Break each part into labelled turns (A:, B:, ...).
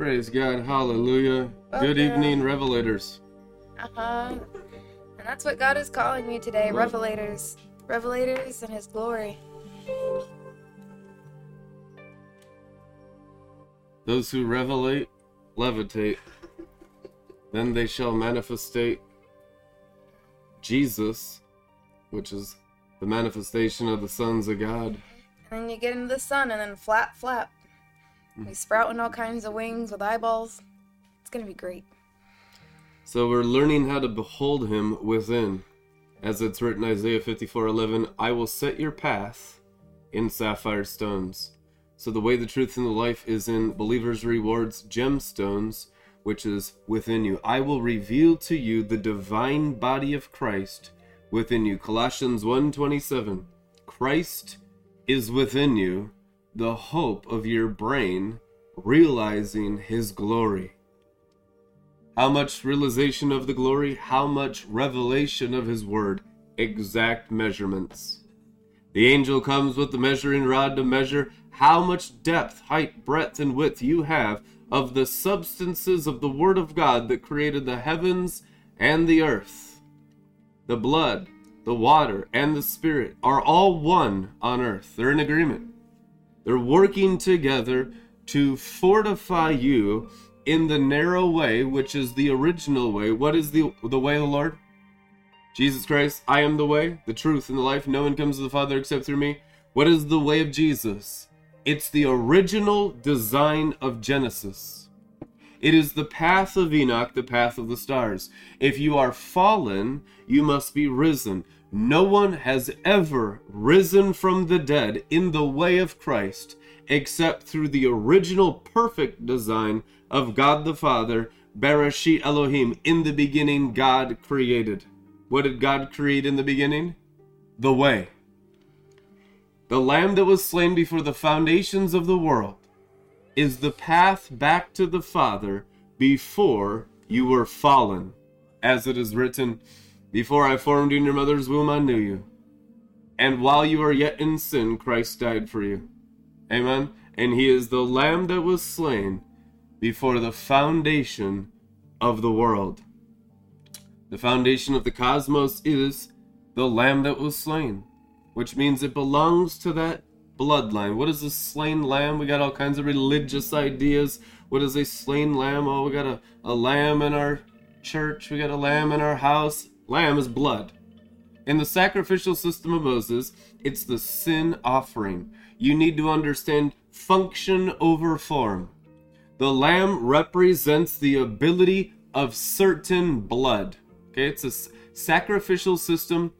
A: Praise God. Hallelujah. Good evening, Revelators.
B: Uh huh. And that's what God is calling you today, revelators. Revelators in His glory.
A: Those who revelate, levitate. Then they shall manifestate Jesus, which is the manifestation of the sons of God.
B: And then you get into the sun, and then flap, flap. Mm-hmm. They sprouting all kinds of wings with eyeballs. It's gonna be great.
A: So we're learning how to behold him within. As it's written Isaiah 54:11, I will set your path in sapphire stones. So the way, the truth, and the life is in believers' rewards gemstones, which is within you. I will reveal to you the divine body of Christ within you. Colossians 1:27. Christ is within you, the hope of your brain, realizing his glory. How much realization of the glory? How much revelation of his word? Exact measurements. The angel comes with the measuring rod to measure how much depth, height, breadth, and width you have of the substances of the word of God that created the heavens and the earth. The blood, the water, and the spirit are all one on earth. They're in agreement. They're working together to fortify you in the narrow way, which is the original way. What is the the way of the Lord? Jesus Christ, I am the way, the truth, and the life. No one comes to the Father except through me. What is the way of Jesus? It's the original design of Genesis. It is the path of Enoch, the path of the stars. If you are fallen, you must be risen. No one has ever risen from the dead in the way of Christ except through the original perfect design of God the Father, Bereshit Elohim. In the beginning, God created. What did God create in the beginning? The way. The lamb that was slain before the foundations of the world is the path back to the Father before you were fallen. As it is written, Before I formed you in your mother's womb, I knew you. And while you are yet in sin, Christ died for you. Amen. And he is the lamb that was slain before the foundation of the world. The foundation of the cosmos is the lamb that was slain, which means it belongs to that bloodline. What is a slain lamb? We got all kinds of religious ideas. What is a slain lamb? Oh, we got a, a lamb in our church, we got a lamb in our house. Lamb is blood. In the sacrificial system of Moses, it's the sin offering. You need to understand function over form. The lamb represents the ability of certain blood. Okay, it's a sacrificial system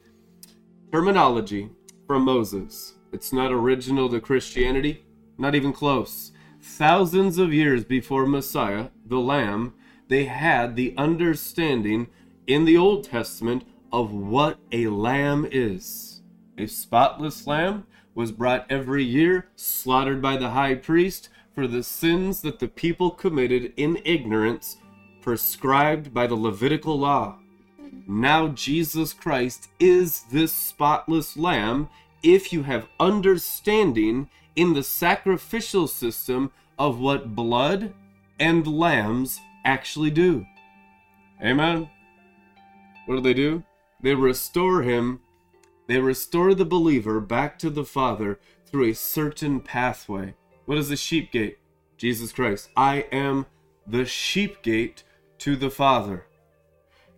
A: terminology from Moses. It's not original to Christianity, not even close. Thousands of years before Messiah, the lamb, they had the understanding in the Old Testament of what a lamb is. A spotless lamb was brought every year, slaughtered by the high priest for the sins that the people committed in ignorance, prescribed by the Levitical law. Now Jesus Christ is this spotless lamb if you have understanding in the sacrificial system of what blood and lambs actually do. Amen. What do they do? They restore him, they restore the believer back to the Father through a certain pathway. What is the sheep gate? Jesus Christ. I am the sheep gate to the Father.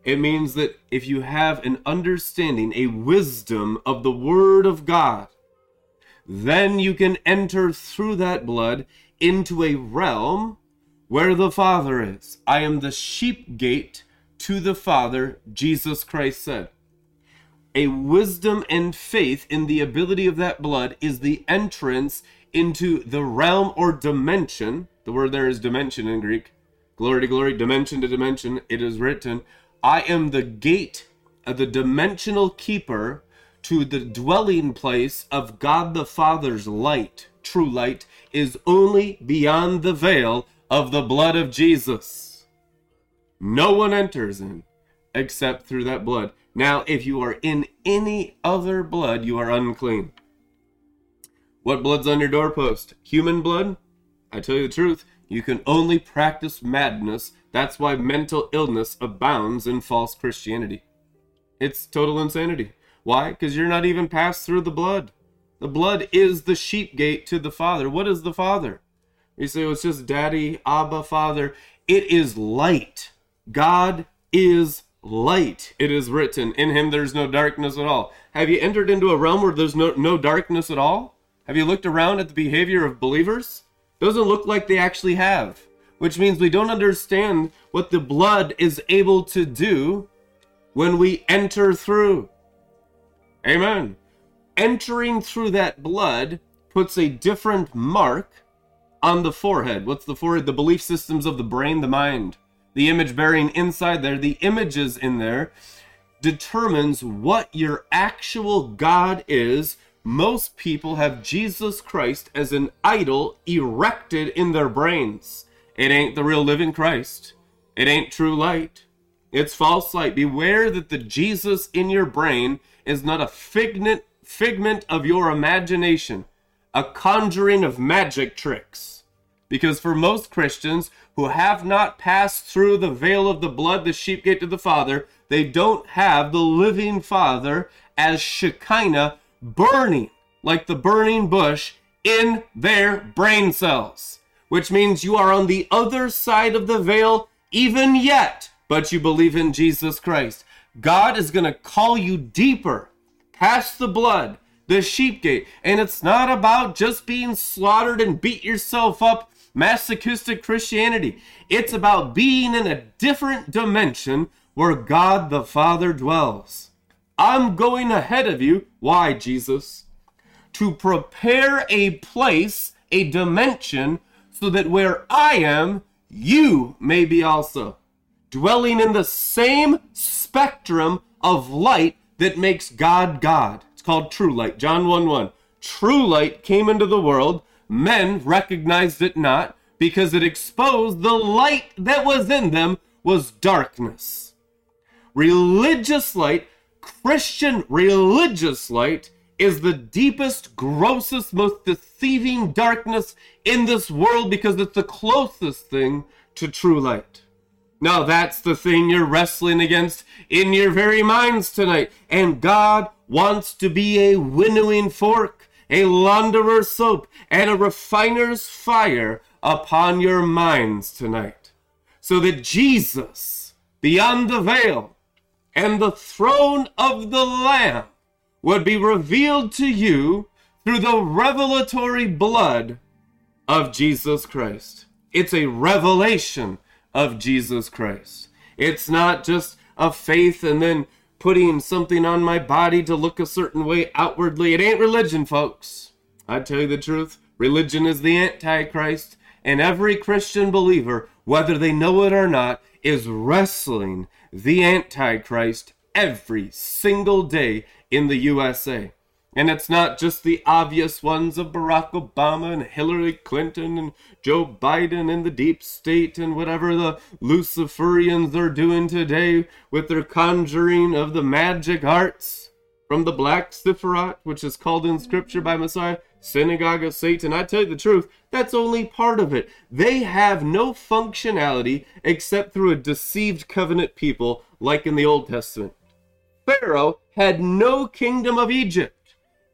A: It means that if you have an understanding, a wisdom of the Word of God, then you can enter through that blood into a realm where the Father is. I am the sheep gate to the Father, Jesus Christ said. A wisdom and faith in the ability of that blood is the entrance into the realm or dimension. The word there is dimension in Greek. Glory to glory, dimension to dimension. It is written, I am the gate, uh, the dimensional keeper to the dwelling place of God the Father's light. True light is only beyond the veil of the blood of Jesus. No one enters in except through that blood. Now, if you are in any other blood, you are unclean. What blood's on your doorpost? Human blood? I tell you the truth, You can only practice madness. That's why mental illness abounds in false Christianity. It's total insanity. Why? Because you're not even passed through the blood. The blood is the sheep gate to the Father. What is the Father? You say, well, it's just Daddy, Abba, Father. It is light. God is light. It is written, In him there's no darkness at all. Have you entered into a realm where there's no, no darkness at all? Have you looked around at the behavior of believers? Doesn't look like they actually have. Which means we don't understand what the blood is able to do when we enter through. Amen. Entering through that blood puts a different mark on the forehead. What's the forehead? The belief systems of the brain, the mind. The image bearing inside there, the images in there determines what your actual God is. Most people have Jesus Christ as an idol erected in their brains. It ain't the real living Christ. It ain't true light. It's false light. Beware that the Jesus in your brain is not a figment figment of your imagination, a conjuring of magic tricks. Because for most Christians who have not passed through the veil of the blood, the sheep gate to the Father, they don't have the living Father as Shekinah burning, like the burning bush, in their brain cells. Which means you are on the other side of the veil even yet, but you believe in Jesus Christ. God is going to call you deeper past the blood, the sheep gate. And it's not about just being slaughtered and beat yourself up, masochistic Christianity. It's about being in a different dimension where God the Father dwells. I'm going ahead of you. Why, Jesus? To prepare a place, a dimension, so that where I am, you may be also. Dwelling in the same spectrum of light that makes God God. It's called true light. John 1 1. True light came into the world. Men recognized it not because it exposed the light that was in them was darkness. Religious light, Christian religious light, is the deepest, grossest, most deceiving darkness in this world because it's the closest thing to true light. Now that's the thing you're wrestling against in your very minds tonight. And God wants to be a winnowing fork, a launderer's soap, and a refiner's fire upon your minds tonight. So that Jesus, beyond the veil, and the throne of the Lamb would be revealed to you through the revelatory blood of Jesus Christ. It's a revelation of Jesus Christ. It's not just a faith and then putting something on my body to look a certain way outwardly. It ain't religion, folks. I tell you the truth. Religion is the Antichrist, and every Christian believer, whether they know it or not, is wrestling the Antichrist every single day in the USA. And it's not just the obvious ones of Barack Obama and Hillary Clinton and Joe Biden and the deep state and whatever the Luciferians are doing today with their conjuring of the magic arts from the black Sephiroth, which is called in scripture by Messiah, synagogue of Satan. I tell you the truth, that's only part of it. They have no functionality except through a deceived covenant people like in the Old Testament. Pharaoh had no kingdom of Egypt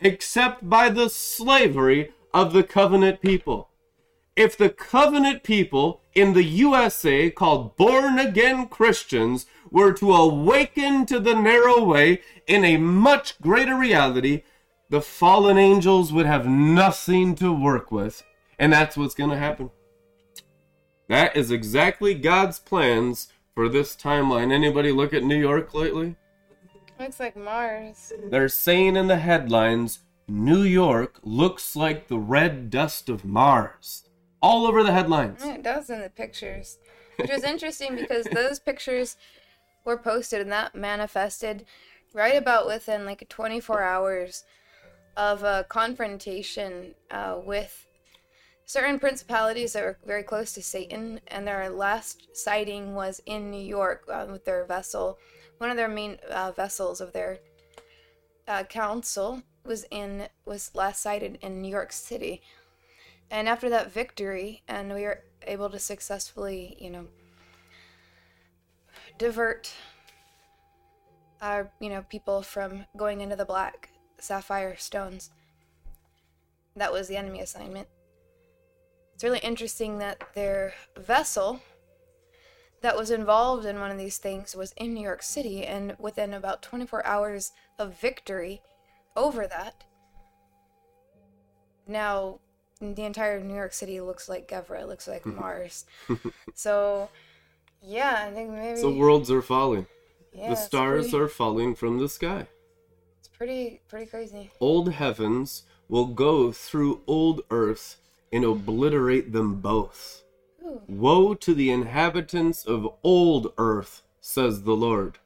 A: except by the slavery of the covenant people. If the covenant people in the USA, called born again Christians, were to awaken to the narrow way in a much greater reality, the fallen angels would have nothing to work with. And that's what's going to happen. That is exactly God's plans for this timeline. Anybody look at New York lately?
B: Looks like Mars.
A: They're saying in the headlines, New York looks like the red dust of Mars. All over the headlines.
B: Yeah, it does in the pictures. Which was interesting because those pictures were posted and that manifested right about within like 24 hours of a confrontation uh, with certain principalities that were very close to Satan, and their last sighting was in New York uh, with their vessel, one of their main uh, vessels of their uh, council was in was last sighted in New York City, And after that victory, and we were able to successfully, you know, divert our, you know, people from going into the black sapphire stones. That was the enemy assignment. It's really interesting that their vessel that was involved in one of these things was in New York City, and within about 24 hours of victory over that, now the entire New York City looks like Gevurah, it looks like Mars. so, yeah, I think maybe.
A: So worlds are falling.
B: yeah,
A: the stars
B: pretty-
A: are falling from the sky.
B: It's pretty, pretty crazy.
A: Old heavens will go through old earth and obliterate them both.
B: Ooh.
A: Woe to the inhabitants of old earth, says the Lord.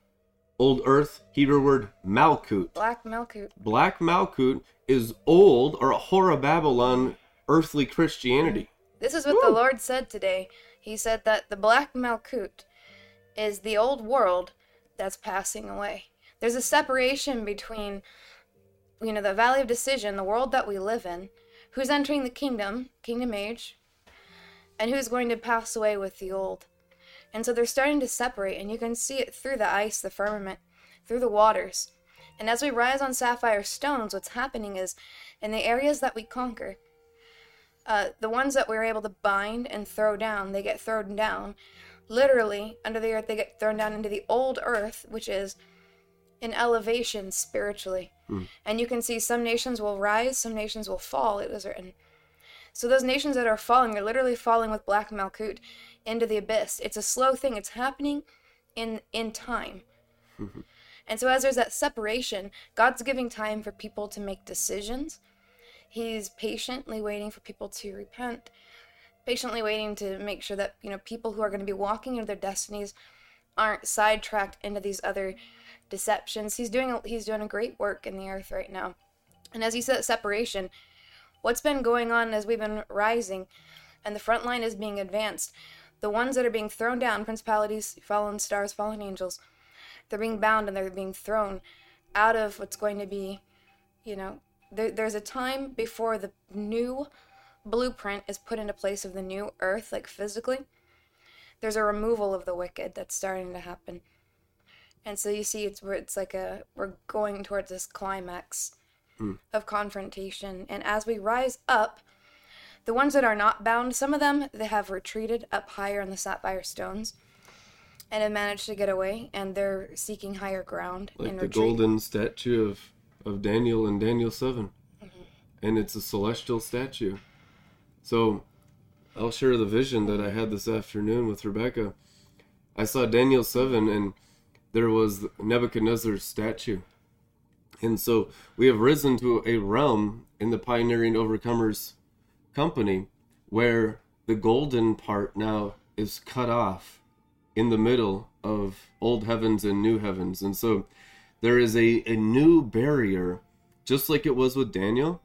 A: Old earth, Hebrew word Malkut.
B: Black Malkut.
A: Black Malkut is old or Hora Babylon earthly Christianity.
B: This is what the Lord said today. He said that the Black Malkut is the old world that's passing away. There's a separation between, you know, the Valley of Decision, the world that we live in, who's entering the kingdom, kingdom age, and who's going to pass away with the old. And so they're starting to separate, and you can see it through the ice, the firmament, through the waters. And as we rise on sapphire stones, what's happening is in the areas that we conquer, uh, the ones that we're able to bind and throw down, they get thrown down. Literally, under the earth, they get thrown down into the old earth, which is in elevation spiritually. And you can see some nations will rise, some nations will fall, it was written. So those nations that are falling are literally falling with Black Malkut into the abyss. It's a slow thing, it's happening in in time. Mm-hmm. And so as there's that separation, God's giving time for people to make decisions. He's patiently waiting for people to repent, patiently waiting to make sure that, you know, people who are going to be walking into their destinies aren't sidetracked into these other deceptions. He's doing a, he's doing a great work in the earth right now. And as he said separation, what's been going on as we've been rising and the front line is being advanced, the ones that are being thrown down, principalities, fallen stars, fallen angels, they're being bound and they're being thrown out of what's going to be, you know, there, there's a time before the new blueprint is put into place of the new earth, like physically. There's a removal of the wicked that's starting to happen. And so you see, it's where it's like a we're going towards this climax of confrontation. And as we rise up, the ones that are not bound, some of them they have retreated up higher in the sapphire stones, and have managed to get away, and they're seeking higher ground
A: Like the
B: retreat.
A: golden statue of, of Daniel in Daniel 7.
B: Mm-hmm.
A: And it's a celestial statue. So I'll share the vision that I had this afternoon with Rebecca. I saw Daniel 7 and there was Nebuchadnezzar's statue. And so we have risen to a realm in the Pioneering Overcomers company where the golden part now is cut off in the middle of old heavens and new heavens. And so there is a, a new barrier, just like it was with Daniel.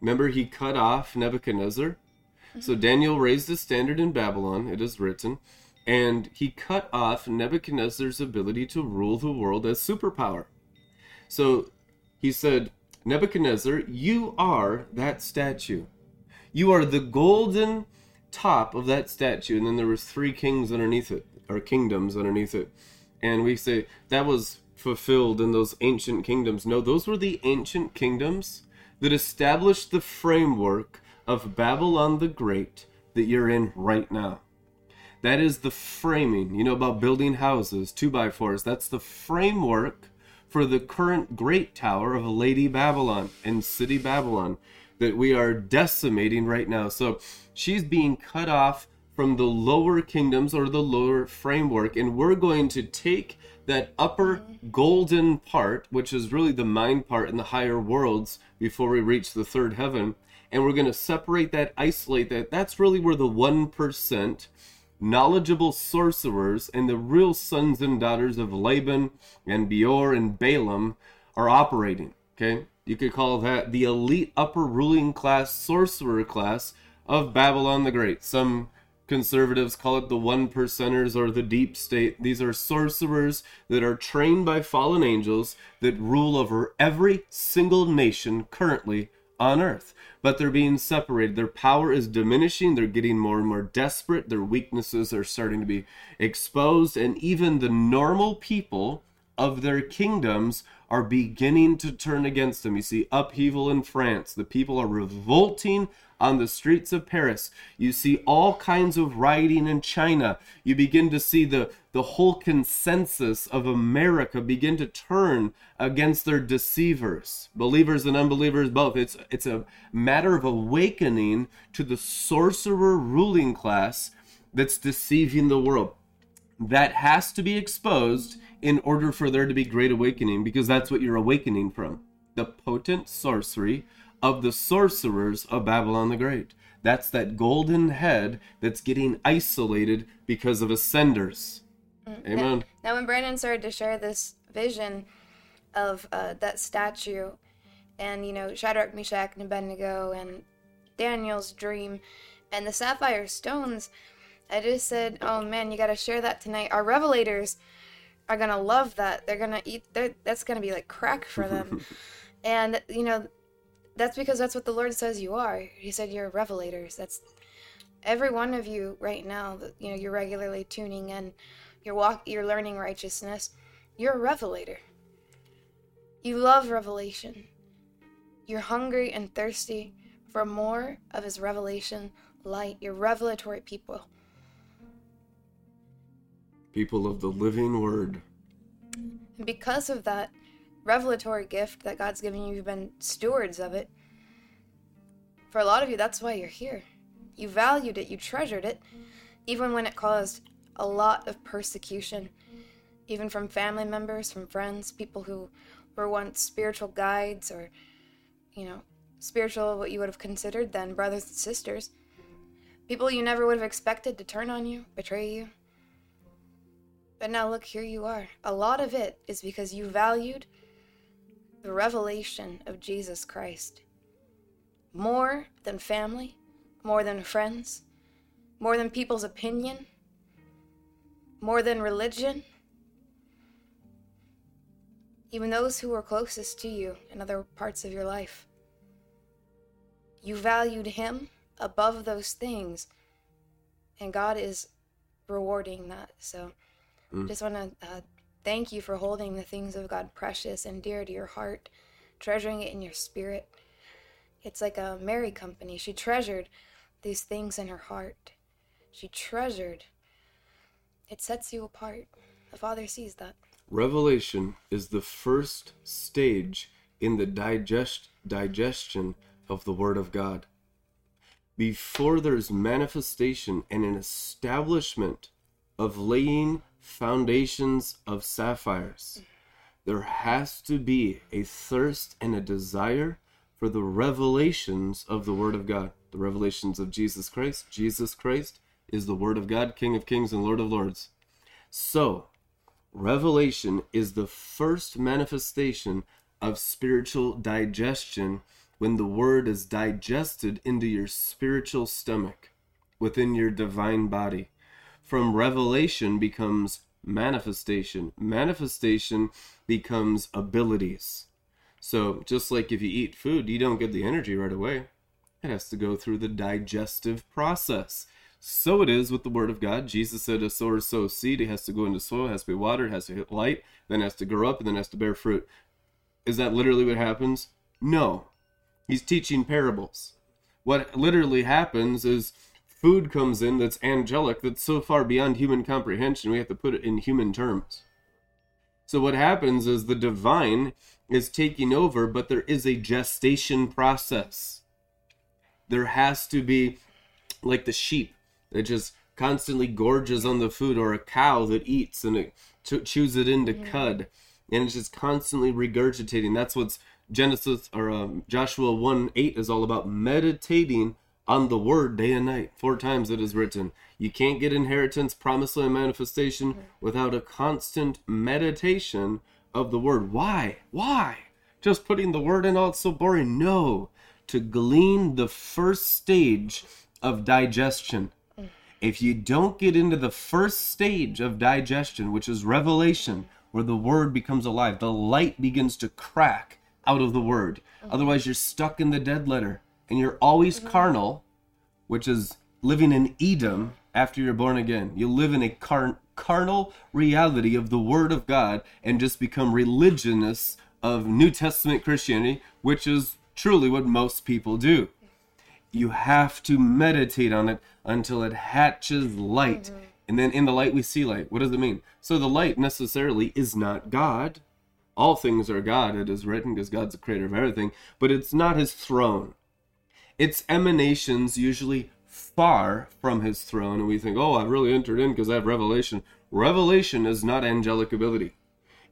A: Remember, he cut off Nebuchadnezzar. Mm-hmm. So Daniel raised the standard in Babylon, it is written, and he cut off Nebuchadnezzar's ability to rule the world as superpower. So he said, Nebuchadnezzar, you are that statue. You are the golden top of that statue, and then there was three kings underneath it, or kingdoms underneath it. And we say that was fulfilled in those ancient kingdoms. No, those were the ancient kingdoms that established the framework of Babylon the Great that you're in right now. That is the framing. You know about building houses, two by fours. That's the framework for the current great tower of Lady Babylon and City Babylon that we are decimating right now. So she's being cut off from the lower kingdoms or the lower framework, and we're going to take that upper golden part, which is really the mind part in the higher worlds before we reach the third heaven, and we're going to separate that, isolate that. That's really where the 1% knowledgeable sorcerers and the real sons and daughters of Laban and Beor and Balaam are operating. Okay? You could call that the elite upper ruling class sorcerer class of Babylon the Great. Some conservatives call it the one percenters or the deep state. These are sorcerers that are trained by fallen angels that rule over every single nation currently on earth, but they're being separated. Their power is diminishing. They're getting more and more desperate. Their weaknesses are starting to be exposed. And even the normal people of their kingdoms are beginning to turn against them. You see upheaval in France. The people are revolting on the streets of Paris. You see all kinds of rioting in China. You begin to see the, the whole consensus of America begin to turn against their deceivers, believers and unbelievers both. It's, it's a matter of awakening to the sorcerer ruling class that's deceiving the world. That has to be exposed in order for there to be great awakening because that's what you're awakening from the potent sorcery of the sorcerers of Babylon the Great. That's that golden head that's getting isolated because of ascenders. Mm, Amen.
B: Now, now, when Brandon started to share this vision of uh, that statue and, you know, Shadrach, Meshach, and Abednego and Daniel's dream and the sapphire stones, I just said, oh man, you got to share that tonight. Our revelators are going to love that. They're going to eat, that's going to be like crack for them. and, you know, that's because that's what the Lord says you are. He said you're revelators. That's every one of you right now. You know, you're regularly tuning in. You're walk. You're learning righteousness. You're a revelator. You love revelation. You're hungry and thirsty for more of His revelation light. You're revelatory people.
A: People of the living Word.
B: And because of that, revelatory gift that God's given you, you've been stewards of it. For a lot of you, that's why you're here. You valued it, you treasured it, even when it caused a lot of persecution, even from family members, from friends, people who were once spiritual guides or, you know, spiritual, what you would have considered then brothers and sisters. People you never would have expected to turn on you, betray you. But now look, here you are. A lot of it is because you valued the revelation of Jesus Christ. More than family, more than friends, more than people's opinion, more than religion. Even those who were closest to you in other parts of your life. You valued Him above those things, and God is rewarding that. So, mm. just want to uh, Thank you for holding the things of God precious and dear to your heart, treasuring it in your spirit. It's like a Mary company. She treasured these things in her heart. She treasured. It sets you apart. The Father sees that.
A: Revelation is the first stage in the digest digestion of the Word of God. Before there's manifestation and an establishment of laying foundations of sapphires. There has to be a thirst and a desire for the revelations of the Word of God, the revelations of Jesus Christ. Jesus Christ is the Word of God, King of Kings and Lord of Lords. So, revelation is the first manifestation of spiritual digestion when the Word is digested into your spiritual stomach, within your divine body from revelation becomes manifestation. Manifestation becomes abilities. So, just like if you eat food, you don't get the energy right away. It has to go through the digestive process. So it is with the Word of God. Jesus said a sower sows seed. It has to go into soil, it has to be watered, it has to hit light, then it has to grow up, and then it has to bear fruit. Is that literally what happens? No. He's teaching parables. What literally happens is food comes in that's angelic, that's so far beyond human comprehension, we have to put it in human terms. So what happens is the divine is taking over, but there is a gestation process. There has to be, like the sheep that just constantly gorges on the food, or a cow that eats and it chews it into yeah. cud, and it's just constantly regurgitating. That's what's Genesis or um, Joshua 1 8 is all about meditating on the word day and night. Four times it is written. You can't get inheritance, promised land manifestation without a constant meditation of the word. Why? Why? Just putting the word in all it's so boring. No. To glean the first stage of digestion. If you don't get into the first stage of digestion, which is revelation, where the word becomes alive, the light begins to crack out of the word. Otherwise, you're stuck in the dead letter and you're always mm-hmm. carnal, which is living in Edom after you're born again. You live in a car- carnal reality of the word of God and just become religionists of New Testament Christianity, which is truly what most people do. You have to meditate on it until it hatches light. Mm-hmm. And then in the light, we see light. What does it mean? So the light necessarily is not God. All things are God, it is written, because God's the creator of everything, but it's not his throne. Its emanations usually far from his throne, and we think, oh, I've really entered in because I have revelation. Revelation is not angelic ability.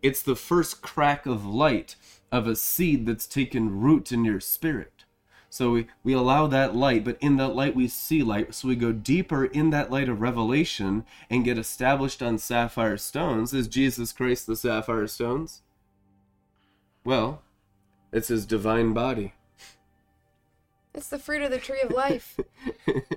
A: It's the first crack of light of a seed that's taken root in your spirit. So we, we allow that light, but in that light we see light. So we go deeper in that light of revelation and get established on sapphire stones. Is Jesus Christ the sapphire stones? Well, it's his divine body.
B: It's the fruit of the tree of life.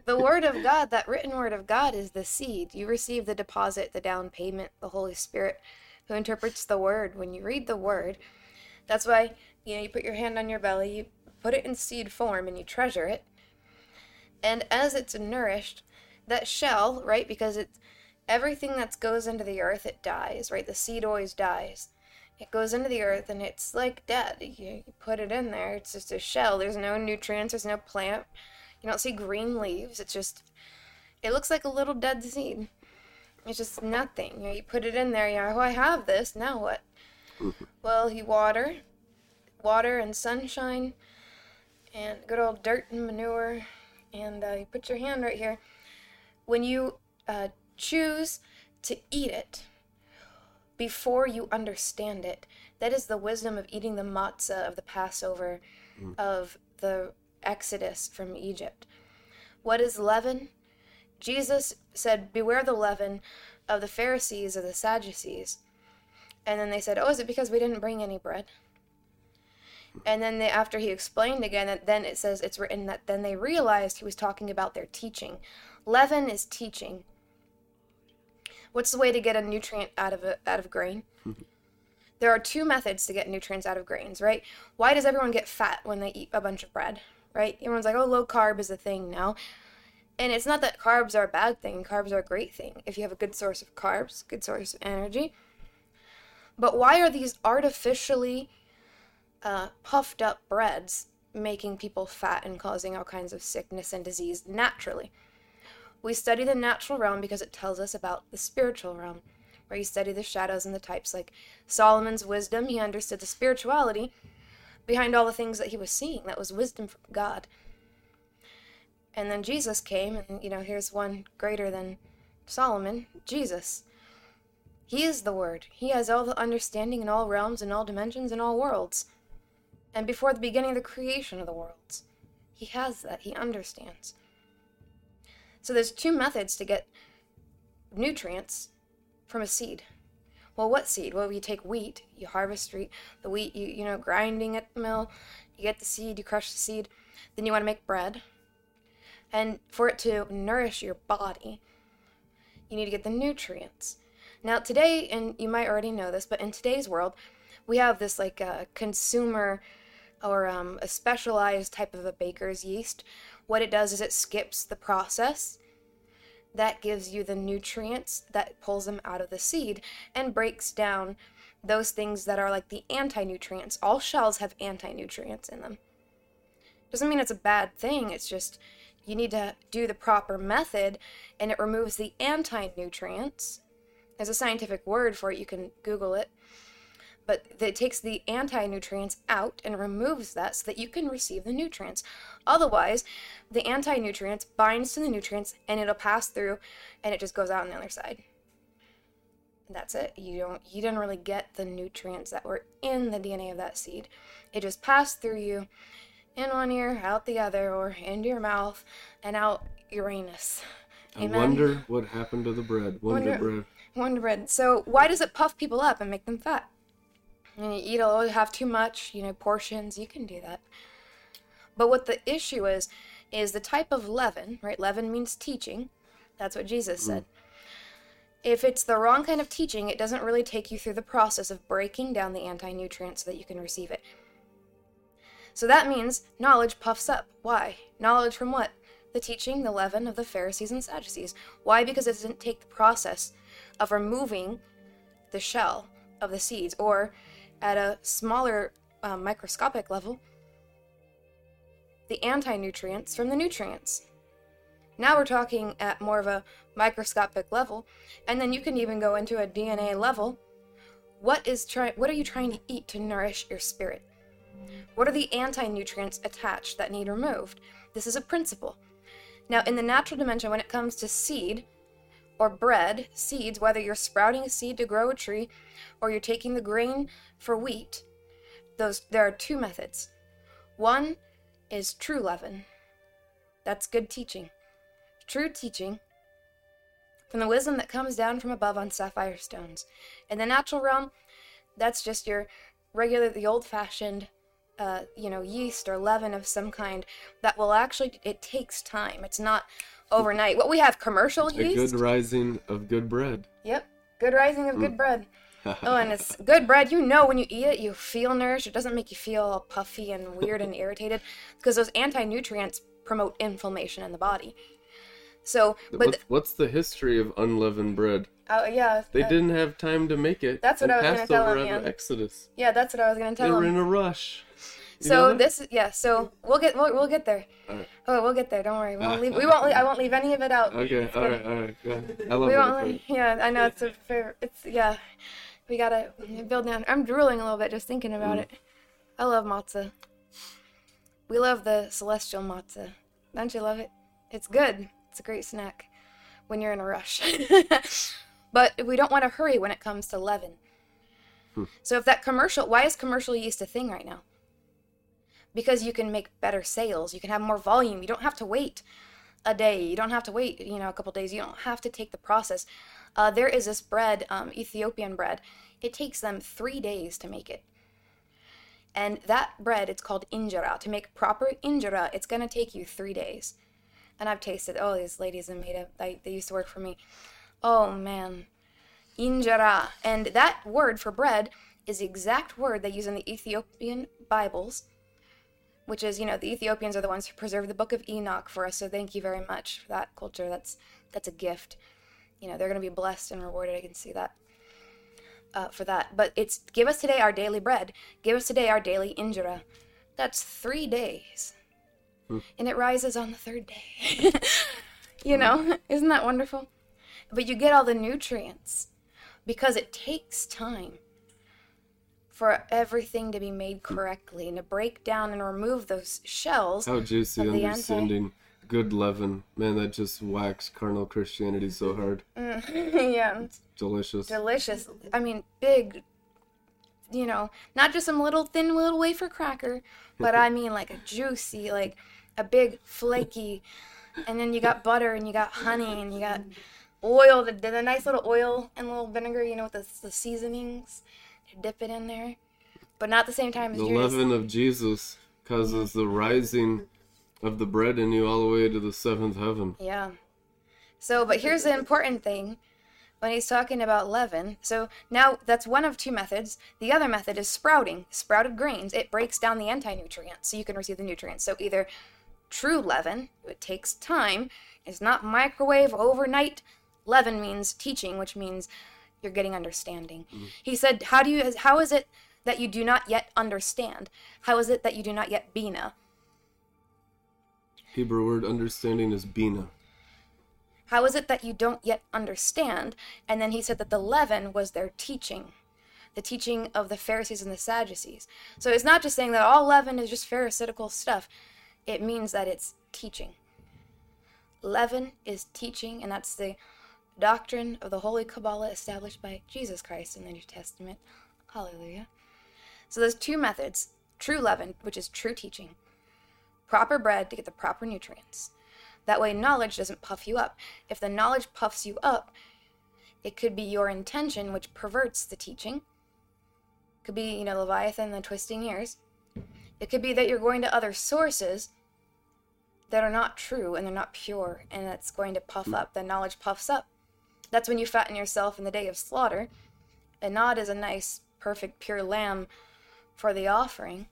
B: the word of God, that written word of God, is the seed. You receive the deposit, the down payment, the Holy Spirit who interprets the word. When you read the word, that's why you know you put your hand on your belly, you put it in seed form, and you treasure it. And as it's nourished, that shell, right? Because it's everything that goes into the earth, it dies, right? The seed always dies. It goes into the earth and it's like dead. You, you put it in there, it's just a shell. There's no nutrients, there's no plant. You don't see green leaves. It's just, it looks like a little dead seed. It's just nothing. You, know, you put it in there, you're like, oh, I have this, now what? Well, you water, water and sunshine, and good old dirt and manure, and uh, you put your hand right here. When you uh, choose to eat it, before you understand it. That is the wisdom of eating the matzah of the Passover, mm. of the Exodus from Egypt. What is leaven? Jesus said, Beware the leaven of the Pharisees or the Sadducees. And then they said, Oh, is it because we didn't bring any bread? And then they, after he explained again, that then it says it's written that then they realized he was talking about their teaching. Leaven is teaching. What's the way to get a nutrient out of a, out of grain? there are two methods to get nutrients out of grains, right? Why does everyone get fat when they eat a bunch of bread, right? Everyone's like, "Oh, low carb is a thing now." And it's not that carbs are a bad thing. Carbs are a great thing. If you have a good source of carbs, good source of energy. But why are these artificially uh, puffed up breads making people fat and causing all kinds of sickness and disease naturally? We study the natural realm because it tells us about the spiritual realm, where you study the shadows and the types. Like Solomon's wisdom, he understood the spirituality behind all the things that he was seeing. That was wisdom from God. And then Jesus came, and you know, here's one greater than Solomon Jesus. He is the Word. He has all the understanding in all realms, in all dimensions, in all worlds. And before the beginning of the creation of the worlds, He has that. He understands. So there's two methods to get nutrients from a seed. Well, what seed? Well, you take wheat, you harvest wheat, the wheat, you you know, grinding at the mill, you get the seed, you crush the seed, then you want to make bread. And for it to nourish your body, you need to get the nutrients. Now, today, and you might already know this, but in today's world, we have this like a uh, consumer or um, a specialized type of a baker's yeast what it does is it skips the process that gives you the nutrients that pulls them out of the seed and breaks down those things that are like the anti nutrients. All shells have anti nutrients in them. Doesn't mean it's a bad thing, it's just you need to do the proper method and it removes the anti nutrients. There's a scientific word for it, you can Google it but it takes the anti nutrients out and removes that so that you can receive the nutrients. Otherwise, the anti nutrients binds to the nutrients and it'll pass through and it just goes out on the other side. And that's it. You don't you didn't really get the nutrients that were in the DNA of that seed. It just passed through you in one ear, out the other, or into your mouth, and out Uranus.
A: Amen. I wonder what happened to the bread. Wonder, wonder bread.
B: Wonder bread. So why does it puff people up and make them fat? And you eat a little, have too much, you know, portions, you can do that. But what the issue is, is the type of leaven, right? Leaven means teaching. That's what Jesus said. Mm. If it's the wrong kind of teaching, it doesn't really take you through the process of breaking down the anti nutrients so that you can receive it. So that means knowledge puffs up. Why? Knowledge from what? The teaching, the leaven of the Pharisees and Sadducees. Why? Because it doesn't take the process of removing the shell of the seeds, or at a smaller um, microscopic level, the anti nutrients from the nutrients. Now we're talking at more of a microscopic level, and then you can even go into a DNA level. What is try- what are you trying to eat to nourish your spirit? What are the anti-nutrients attached that need removed? This is a principle. Now, in the natural dimension, when it comes to seed or bread, seeds, whether you're sprouting a seed to grow a tree or you're taking the grain for wheat, those there are two methods. One is true leaven. That's good teaching. True teaching from the wisdom that comes down from above on sapphire stones. In the natural realm, that's just your regular, the old fashioned, uh, you know, yeast or leaven of some kind that will actually, it takes time. It's not overnight. What we have commercial
A: A
B: yeast.
A: good rising of good bread.
B: Yep. Good rising of good bread. Oh, and it's good bread. You know, when you eat it, you feel nourished. It doesn't make you feel puffy and weird and irritated because those anti nutrients promote inflammation in the body. So, but
A: what's, what's the history of unleavened bread?
B: uh, yeah,
A: They
B: uh,
A: didn't have time to make it.
B: That's what I was gonna tell
A: Passover
B: him,
A: out of
B: yeah.
A: Exodus.
B: yeah, that's what I was gonna
A: They
B: tell
A: were
B: him.
A: in a rush.
B: So this, yeah. So we'll get we'll, we'll get there.
A: Alright.
B: Oh, we'll get there. Don't worry. We won't
A: Ah.
B: leave. We won't. Leave, I won't leave any of it out.
A: Okay, all right, all right. Go ahead. I love
B: We won't. Leave, yeah, I know it's a fair. It's yeah. We gotta build down. I'm drooling a little bit just thinking about
A: Mm.
B: it. I love matzah. We love the celestial matzah. Don't you love it? It's good. It's a great snack when you're in a rush. but we don't want to hurry when it comes to leaven.
A: Hmm.
B: So if that commercial, why is commercial yeast a thing right now? Because you can make better sales. You can have more volume. You don't have to wait a day. You don't have to wait, you know, a couple days. You don't have to take the process. Uh, there is this bread, um, Ethiopian bread. It takes them three days to make it. And that bread, it's called injera. To make proper injera, it's going to take you three days. And I've tasted, oh, these ladies made it. They, they used to work for me. Oh, man. Injera. And that word for bread is the exact word they use in the Ethiopian Bibles, which is, you know, the Ethiopians are the ones who preserved the book of Enoch for us. So thank you very much for that culture. That's that's a gift. You know, they're going to be blessed and rewarded. I can see that. Uh, for that, but it's give us today our daily bread. Give us today our daily injera. That's three days, and it rises on the third day. you know, isn't that wonderful? But you get all the nutrients because it takes time for everything to be made correctly and to break down and remove those shells.
A: How juicy understanding good leaven. Man, that just whacks carnal Christianity so hard.
B: Mm, yeah,
A: Delicious.
B: delicious. I mean, big. You know, not just some little thin little wafer cracker, but I mean like a juicy, like a big flaky, and then you got butter and you got honey and you got oil, the, the nice little oil and little vinegar. You know, with the, the seasonings, dip it in there, but not the same time as
A: the
B: just-
A: leaven of Jesus causes the rising of the bread in you all the way to the seventh heaven.
B: Yeah. So, but here's the important thing when he's talking about leaven. So now that's one of two methods. The other method is sprouting. Sprouted grains, it breaks down the anti nutrients so you can receive the nutrients. So either true leaven, it takes time, it's not microwave overnight. Leaven means teaching, which means you're getting understanding. Mm-hmm. He said, "How do you how is it that you do not yet understand? How is it that you do not yet bina?
A: Hebrew word understanding is bina.
B: How is it that you don't yet understand? And then he said that the leaven was their teaching, the teaching of the Pharisees and the Sadducees. So it's not just saying that all leaven is just Pharisaical stuff, it means that it's teaching. Leaven is teaching, and that's the doctrine of the Holy Kabbalah established by Jesus Christ in the New Testament. Hallelujah. So there's two methods true leaven, which is true teaching, proper bread to get the proper nutrients. That way, knowledge doesn't puff you up. If the knowledge puffs you up, it could be your intention which perverts the teaching. Could be, you know, Leviathan, the twisting ears. It could be that you're going to other sources that are not true and they're not pure, and that's going to puff hmm. up. The knowledge puffs up. That's when you fatten yourself in the day of slaughter. and not as a nice, perfect, pure lamb for the offering.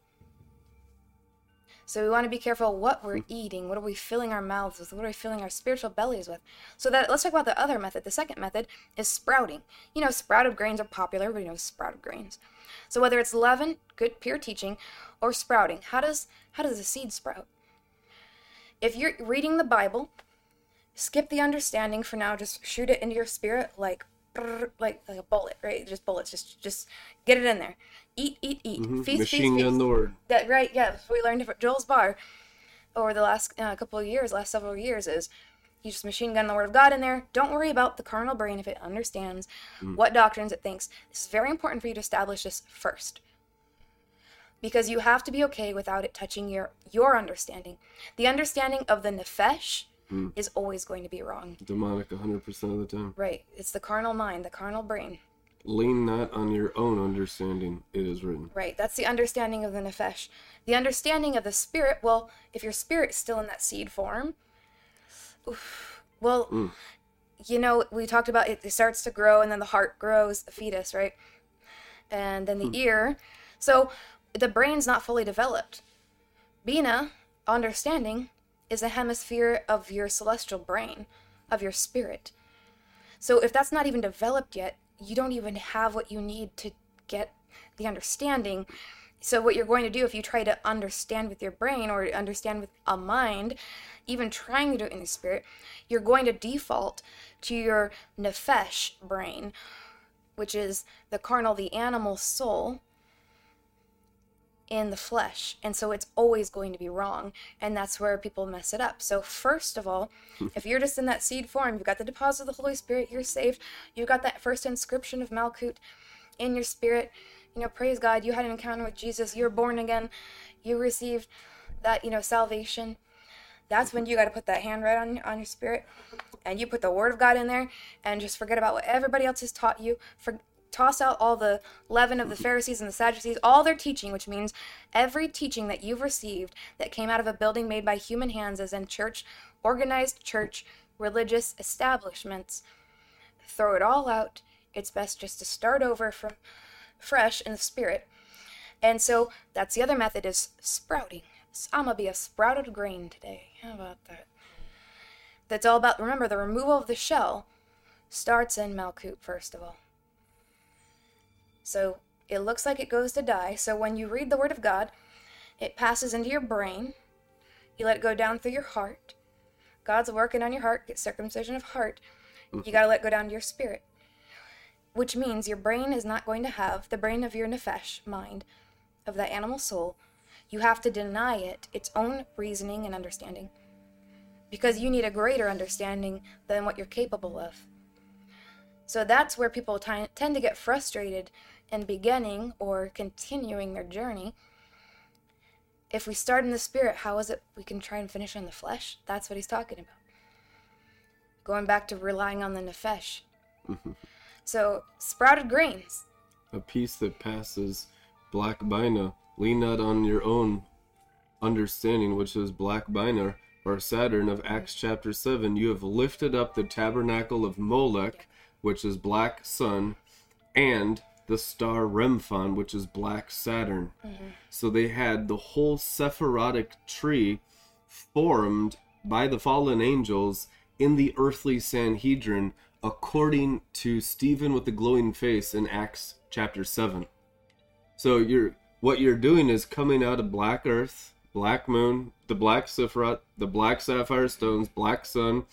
B: So we want to be careful what we're hmm. eating. What are we filling our mouths with? What are we filling our spiritual bellies with? So that let's talk about the other method. The second method is sprouting. You know, sprouted grains are popular. Everybody knows sprouted grains. So whether it's leaven, good pure teaching, or sprouting, how does how does a seed sprout? If you're reading the Bible, skip the understanding for now. Just shoot it into your spirit like like like a bullet, right? Just bullets. Just just get it in there. Eat, eat, eat.
A: Mhm.
B: Feast,
A: Machine
B: feast,
A: gun
B: feast.
A: the word.
B: That right? Yeah, we learned from Joel's bar over the last uh, couple of years, last several years is you just machine gun the word of God in there. Don't worry about the carnal brain if it understands what doctrines it thinks. Is very important for you to establish this first. Because you have to be okay without it touching your your understanding. The understanding of the nefesh Mm. is always going to be wrong.
A: Demonic 100% of the time.
B: Right. It's the carnal mind, the carnal brain.
A: Lean not on your own understanding, it is written.
B: Right. That's the understanding of the nefesh. The understanding of the spirit, well, if your spirit's still in that seed form, oof, well, mm. you know, we talked about it, it starts to grow and then the heart grows, the fetus, right? And then the mm. ear. So the brain's not fully developed. Bina, understanding, is a hemisphere of your celestial brain, of your spirit. So if that's not even developed yet, you don't even have what you need to get the understanding. So what you're going to do if you try to understand with your brain or understand with a mind, even trying to do it in the spirit, you're going to default to your nefesh brain, which is the carnal, the animal soul in the flesh. And so it's always going to be wrong. And that's where people mess it up. So, first of all, hmm. if you're just in that seed form, you've got the deposit of the Holy Spirit, you're saved, you've got that first inscription of Malkut in your spirit. You know, praise God, you had an encounter with Jesus, you're born again, you received that, you know, salvation. That's when you got to put that hand right on, on your spirit and you put the word of God in there and just forget about what everybody else has taught you. For, toss out all the leaven of the Pharisees and the Sadducees, all their teaching, which means every teaching that you've received that came out of a building made by human hands as in church, organized church, religious establishments. Throw it all out. It's best just to start over from fresh in the spirit. And so that's the other method is sprouting. I'm gonna be a sprouted grain today. How about that? That's all about remember the removal of the shell starts in Malkut first of all. So it looks like it goes to die. So when you read the Word of God, it passes into your brain. You let it go down through your heart. God's working on your heart, get circumcision of heart. You got to let go down to your spirit. Which means your brain is not going to have the brain of your nefesh mind, of that animal soul. You have to deny it its own reasoning and understanding. Because you need a greater understanding than what you're capable of. So that's where people ti- tend to get frustrated in beginning or continuing their journey. If we start in the spirit, how is it we can try and finish in the flesh? That's what he's talking about. Going back to relying on the nefesh. Mm-hmm. so, sprouted grains.
A: A piece that passes black bina. Lean not on your own understanding, which is black bina, or Saturn of Acts chapter 7. You have lifted up the tabernacle of Molech, which is black sun, and the star Remphan, which is black Saturn. Mm-hmm. So they had the whole Sephirotic tree formed by the fallen angels in the earthly Sanhedrin, according to Stephen with the glowing face in Acts chapter 7. So you're what you're doing is coming out of black earth, black moon, the black Sephiroth, the black sapphire stones, black sun,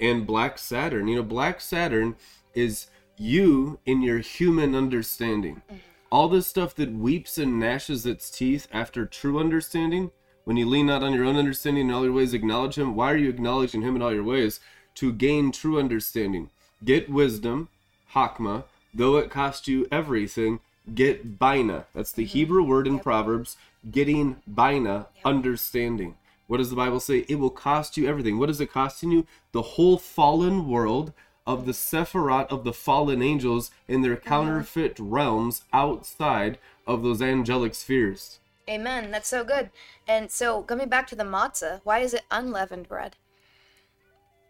A: and black Saturn. You know, black Saturn is you in your human understanding. Mm-hmm. All this stuff that weeps and gnashes its teeth after true understanding, when you lean not on your own understanding in all your ways, acknowledge Him. Why are you acknowledging Him in all your ways? To gain true understanding. Get wisdom, Hakma, though it cost you everything, get Bina. That's the mm-hmm. Hebrew word in Proverbs, getting Bina, understanding. What does the Bible say? It will cost you everything. What is it costing you? The whole fallen world of the Sephiroth of the fallen angels in their counterfeit realms outside of those angelic spheres.
B: Amen. That's so good. And so, coming back to the matzah, why is it unleavened bread?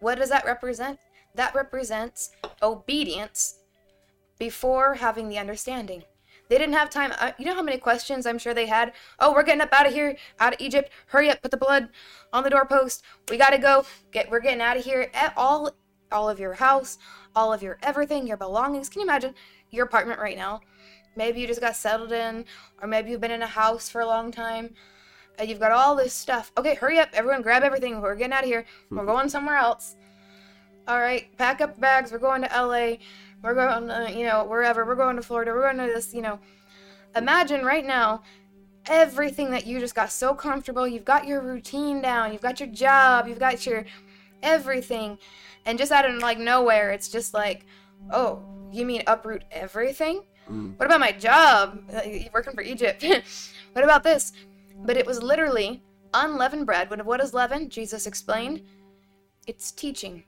B: What does that represent? That represents obedience before having the understanding. They didn't have time. Uh, you know how many questions I'm sure they had? Oh, we're getting up out of here, out of Egypt. Hurry up, put the blood on the doorpost. We gotta go. Get, we're getting out of here. At all, all of your house, all of your everything, your belongings. Can you imagine your apartment right now? Maybe you just got settled in, or maybe you've been in a house for a long time. And you've got all this stuff. Okay, hurry up, everyone, grab everything. We're getting out of here. We're mm-hmm. going somewhere else. All right, pack up bags. We're going to LA. We're going, to, you know, wherever. We're going to Florida. We're going to this, you know. Imagine right now everything that you just got so comfortable. You've got your routine down. You've got your job. You've got your everything. And just out of like nowhere, it's just like, oh, you mean uproot everything?
A: Mm.
B: What about my job? Uh, You're working for Egypt. what about this? But it was literally unleavened bread. What what is leaven? Jesus explained. It's teaching.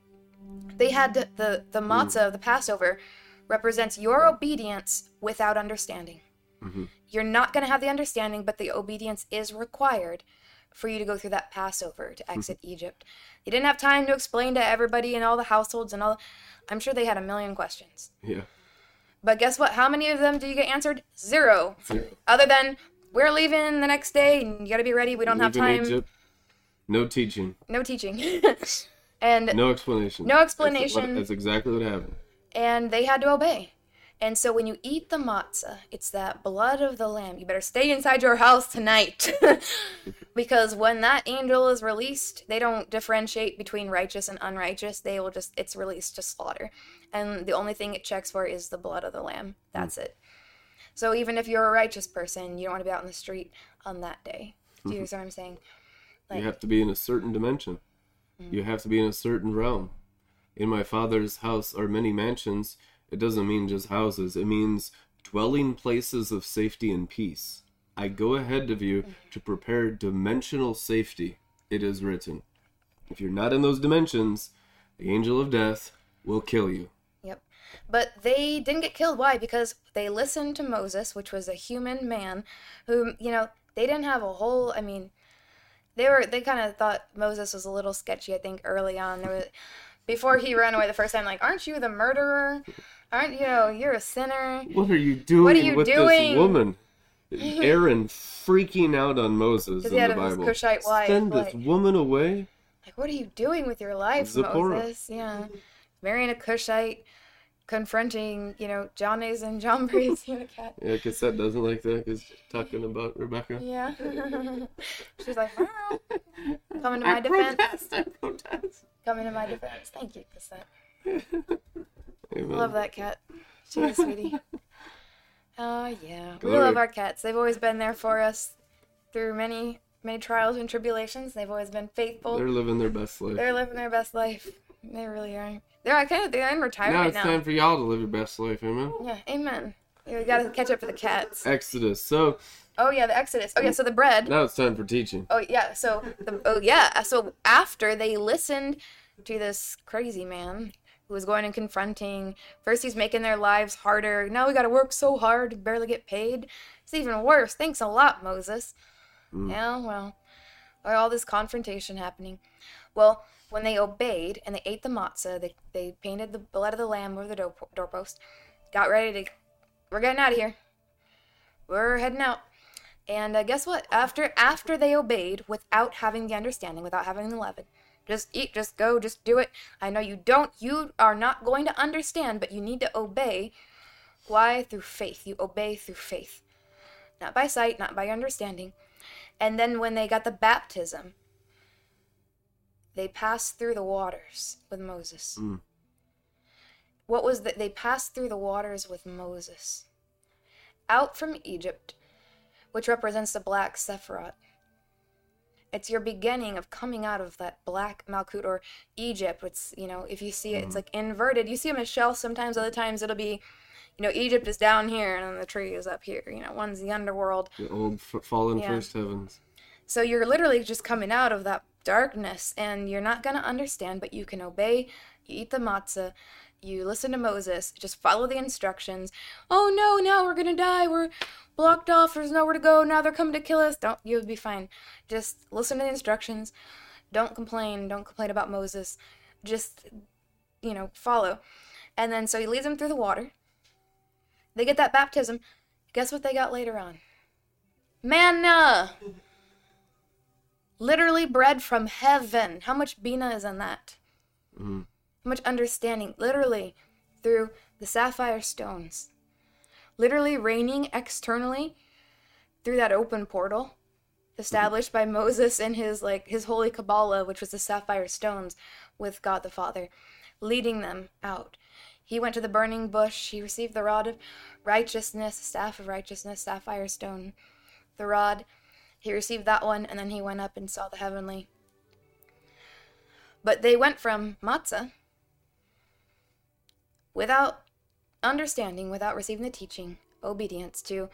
B: They had the the, the matzah of the Passover represents your obedience without understanding.
A: Mhm.
B: You're not going to have the understanding, but the obedience is required for you to go through that Passover to mm-hmm. exit Egypt. They didn't have time to explain to everybody in all the households and all. I'm sure they had a million questions.
A: Yeah.
B: But guess what? How many of them do you get answered? Zero.
A: Zero.
B: Other than we're leaving the next day and you got to be ready. We don't have time.
A: Egypt, no teaching,
B: No teaching. and
A: no explanation.
B: No
A: That's what-
B: explanation.
A: That's, exactly what happened.
B: and they had to obey. And so when you eat the matzah, it's that blood of the lamb. You better stay inside your house tonight. because when that angel is released, they don't differentiate between righteous and unrighteous. They will just, it's released to slaughter. And the only thing it checks for is the blood of the lamb. That's it. So even if you're a righteous person, you don't want to be out in the street on that day. Do you mm-hmm. understand what I'm saying? Like-
A: you have to be in a certain dimension. Mm. You have to be in a certain realm. In my father's house are many mansions. It doesn't mean just houses. It means dwelling places of safety and peace. I go ahead of you to prepare dimensional safety. It is written. If you're not in those dimensions, the angel of death will kill you.
B: Yep. But they didn't get killed. Why? Because they listened to Moses, which was a human man who, you know, they didn't have a whole, I mean, they were, they kind of thought Moses was a little sketchy, I think, early on. There was, before he ran away the first time, like, aren't you the murderer? Aren't you know, you're a sinner.
A: What are you doing what are
B: you
A: with
B: doing?
A: this woman? Aaron freaking out on Moses in the Bible.
B: Cushite wife.
A: Send this woman away.
B: like, what are you doing with your life,
A: Zipporah.
B: Moses? Yeah. Marrying a Cushite, confronting, you know, Johnny's and John know, cat.
A: Yeah, Cassette doesn't like that because talking about Rebecca.
B: Yeah. She's like, coming to my defense.
A: protest, I protest.
B: Coming to my defense. Thank you, Cassette. Love that cat. She is sweetie. Oh yeah. We love our cats. They've always been there for us through many, many trials and tribulations. They've always been faithful.
A: They're living their best life.
B: They're living their best life. They really are. They're I kind of they're in
A: now
B: retirement
A: it's
B: now.
A: time for y'all to live your best life, amen.
B: Yeah, amen. Yeah, we gotta catch up for the cats.
A: Exodus. So
B: Oh yeah, the Exodus. Oh yeah, so the bread.
A: now it's time for teaching.
B: Oh yeah, so the, oh yeah, so after they listened to this crazy man who was going and confronting, first he's making their lives harder. Now we got to work so hard, barely get paid. It's even worse. Thanks a lot, Moses.
A: Mm.
B: Yeah, well, all this confrontation happening. Well, when they obeyed and they ate the matzah, they they painted the blood of the lamb over the door, doorpost, got ready to, we're getting out of here. We're heading out. And uh, guess what? After after they obeyed without having the understanding, without having the leaven, just eat, just go, just do it. I know you don't, you are not going to understand, but you need to obey. Why? Through faith. You obey through faith, not by sight, not by understanding. And then when they got the baptism, they passed through the waters with Moses.
A: Mm.
B: What was that? They passed through the waters with Moses out from Egypt, which represents the black Sephiroth. It's your beginning of coming out of that black Malkut or Egypt. It's, you know, if you see it, it's mm-hmm. like inverted. You see them as shells sometimes, other times it'll be, you know, Egypt is down here and then the tree is up here. You know, one's the underworld.
A: The old f- fallen
B: Yeah.
A: first heavens.
B: So you're literally just coming out of that darkness and you're not going to understand, but you can obey. You eat the matzah. You listen to Moses. Just follow the instructions. Oh no, now we're to die. We're blocked off. There's nowhere to go. Now they're coming to kill us. Don't, you'll be fine. Just listen to the instructions. Don't complain. Don't complain about Moses. Just, you know, follow. And then so he leads them through the water. They get that baptism. Guess what they got later on? Manna! Literally bread from heaven. How much Bina is in that?
A: Mhm.
B: Much understanding? Literally through the sapphire stones. Literally raining externally through that open portal established by Moses in his like his holy Kabbalah, which was the sapphire stones with God the Father, leading them out. He went to the burning bush. He received the rod of righteousness, staff of righteousness, sapphire stone, the rod. He received that one, and then he went up and saw the heavenly. But they went from matzah without understanding, without receiving the teaching, obedience to.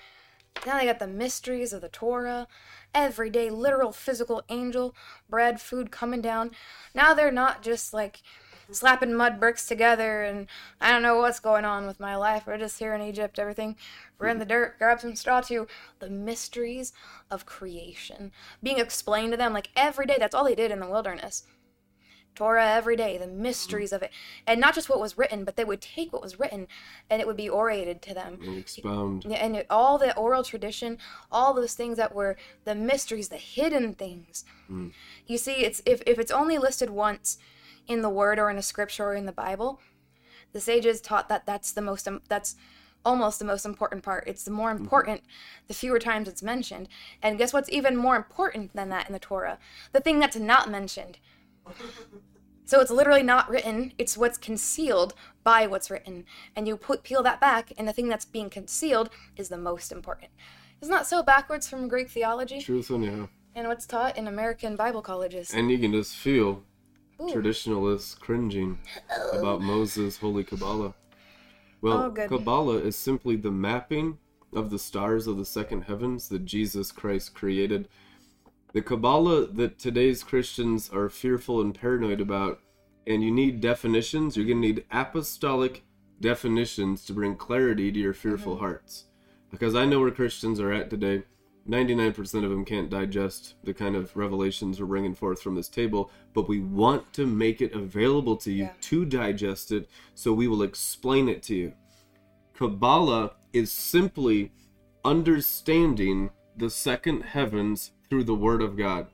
B: Now they got the mysteries of the Torah, everyday, literal, physical angel, bread, food coming down. Now they're not just like slapping mud bricks together and I don't know what's going on with my life. We're just here in Egypt, everything. We're in the dirt, grab some straw too. The mysteries of creation being explained to them like every day. That's all they did in the wilderness. Torah every day, the mysteries of it. And not just what was written, but they would take what was written and it would be orated to them.
A: And expound.
B: And it- all the oral tradition, all those things that were the mysteries, the hidden things. You see, it's if, if it's only listed once in the word or in a scripture or in the Bible, the sages taught that that's the most um, that's almost the most important part. It's the more important the fewer times it's mentioned. And guess what's even more important than that in the Torah? The thing that's not mentioned. So it's literally not written, it's what's concealed by what's written. And you put peel that back, and the thing that's being concealed is the most important. Isn't that so backwards from Greek theology
A: Truth anyhow.
B: and what's taught in American Bible colleges?
A: And you can just feel
B: Ooh.
A: traditionalists cringing about oh. Moses' holy Kabbalah. Well,
B: Oh.
A: Kabbalah is simply the mapping of the stars of the second heavens that Jesus Christ created. The Kabbalah that today's Christians are fearful and paranoid about, and you need definitions, you're going to need apostolic definitions to bring clarity to your fearful mm-hmm. hearts. Because I know where Christians are at today. 99% of them can't digest the kind of revelations we're bringing forth from this table, but we want to make it available to you
B: Yeah.
A: to digest it, so we will explain it to you. Kabbalah is simply understanding the second heavens through the Word of God.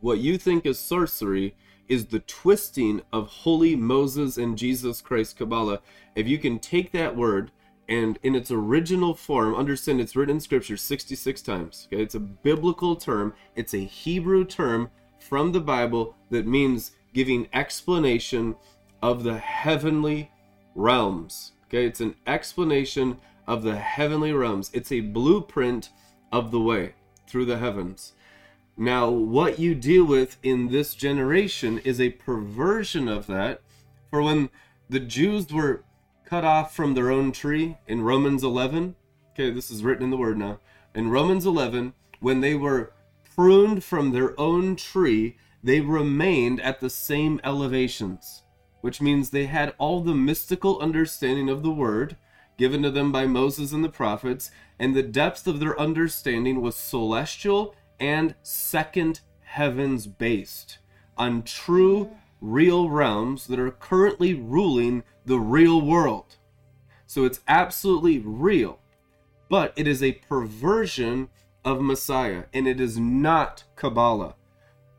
A: What you think is sorcery is the twisting of holy Moses and Jesus Christ Kabbalah. If you can take that word and in its original form, understand it's written in Scripture 66 times. Okay, it's a biblical term, it's a Hebrew term from the Bible that means giving explanation of the heavenly realms. Okay, it's an explanation of the heavenly realms. It's a blueprint of the way through the heavens. Now, what you deal with in this generation is a perversion of that. For when the Jews were cut off from their own tree in Romans 11, okay, this is written in the word now. In Romans 11, when they were pruned from their own tree, they remained at the same elevations, which means they had all the mystical understanding of the word given to them by Moses and the prophets, and the depth of their understanding was celestial and second heavens based on true, real realms that are currently ruling the real world. So it's absolutely real, but it is a perversion of Messiah, and it is not Kabbalah.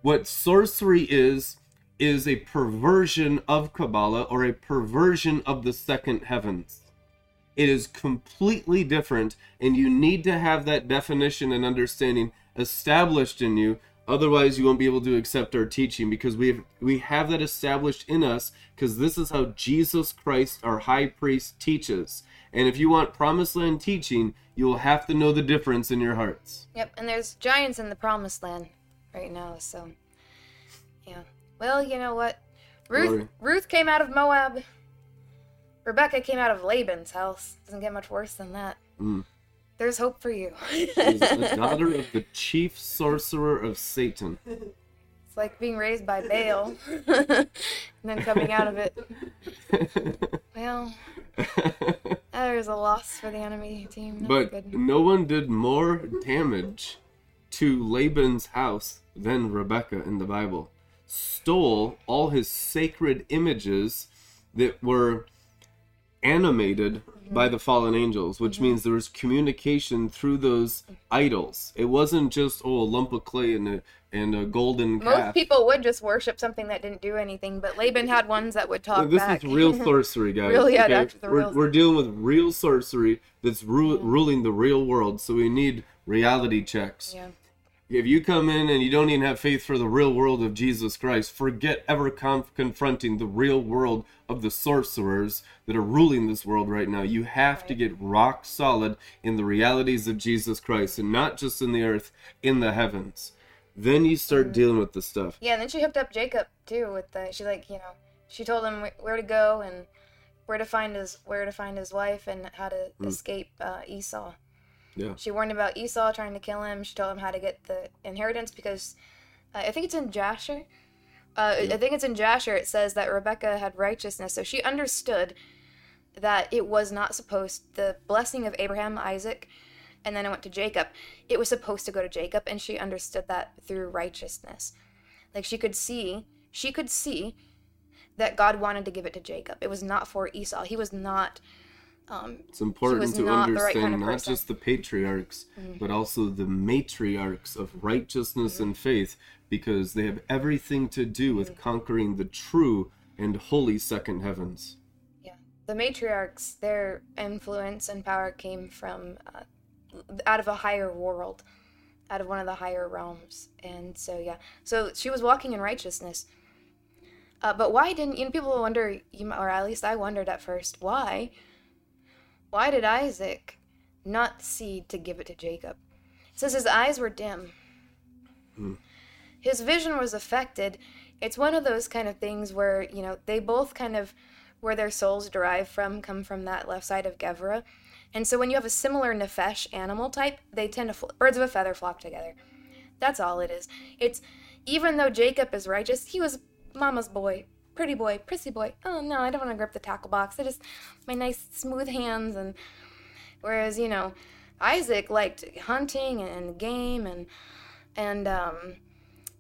A: What sorcery is, is a perversion of Kabbalah or a perversion of the second heavens. It is completely different, and you need to have that definition and understanding established in you. Otherwise, you won't be able to accept our teaching because we have, we have that established in us because this is how Jesus Christ, our high priest, teaches. And if you want promised land teaching, you will have to know the difference in your hearts.
B: Yep, and there's giants in the promised land right now, so yeah. Well, you know what? Ruth
A: Glory.
B: Ruth came out of Moab. Rebecca came out of Laban's house. Doesn't get much worse than that.
A: Mm.
B: There's hope for you.
A: She's the daughter of the chief sorcerer of Satan.
B: It's like being raised by Baal and then coming out of it. Well, there's a loss for the enemy team. Not
A: But
B: good.
A: no one did more damage to Laban's house than Rebecca in the Bible. Stole all his sacred images that were animated mm-hmm. by the fallen angels, which mm-hmm. means there was communication through those idols. It wasn't just oh a lump of clay and a and a golden
B: Most people would just worship something that didn't do anything, but Laban had ones that would talk back.
A: this
B: back.
A: is real sorcery, guys.
B: Real, yeah,
A: okay? we're,
B: real-
A: we're dealing with real sorcery that's ru- mm-hmm. ruling the real world. So we need reality checks.
B: yeah.
A: If you come in and you don't even have faith for the real world of Jesus Christ, forget ever conf- confronting the real world of the sorcerers that are ruling this world right now. You have to get rock solid in the realities of Jesus Christ and not just in the earth, in the heavens. Then you start dealing with the stuff.
B: Yeah, and then she hooked up Jacob too with the. She like you know, she told him where to go and where to find his where to find his wife and how to escape uh, Esau.
A: Yeah.
B: She warned about Esau trying to kill him. She told him how to get the inheritance because uh, I think it's in Jasher. Uh, I think it's in Jasher. It says that Rebecca had righteousness, so she understood that it was not supposed the blessing of Abraham, Isaac, and then it went to Jacob. It was supposed to go to Jacob, and she understood that through righteousness. Like she could see, she could see that God wanted to give it to Jacob. It was not for Esau. He was not. Um,
A: It's important to
B: not
A: understand
B: kind of
A: not.
B: Mm-hmm.
A: just the patriarchs, but also the matriarchs of righteousness
B: Mm-hmm.
A: and faith, because they have everything to do with conquering the true and holy second heavens.
B: Yeah, the matriarchs, their influence and power came from uh, out of a higher world, out of one of the higher realms, and so yeah, so she was walking in righteousness. Uh, but why didn't you know? People wonder, you or at least I wondered at first, why? Why did Isaac not see to give it to Jacob? It says his eyes were dim. Hmm. His vision was affected. It's one of those kind of things where, you know, they both kind of, where their souls derive from, come from that left side of Gevurah. And so when you have a similar Nefesh animal type, they tend to, fl- birds of a feather flock together. That's all it is. It's, even though Jacob is righteous, he was mama's boy, pretty boy, prissy boy. Oh no, I don't want to grip the tackle box. I just, my nice smooth hands and, whereas, you know, Isaac liked hunting and game and, and, um,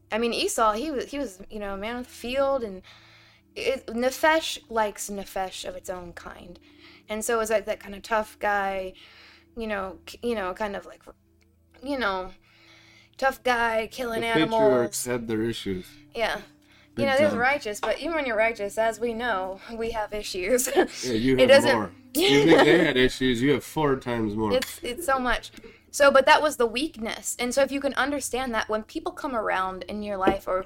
B: I mean, Esau, he was he was you know a man of the field, and it, Nefesh likes Nefesh of its own kind, and so it was like that kind of tough guy, you know, you know, kind of like, you know, tough guy killing
A: The
B: animals.
A: patriarchs had their issues.
B: Yeah, you know, there's righteous, but even when you're righteous, as we know, we have issues.
A: Yeah, you
B: It
A: have
B: doesn't-
A: more. You think they had issues? You have four times more.
B: It's it's so much. So, but that was the weakness, and so if you can understand that when people come around in your life, or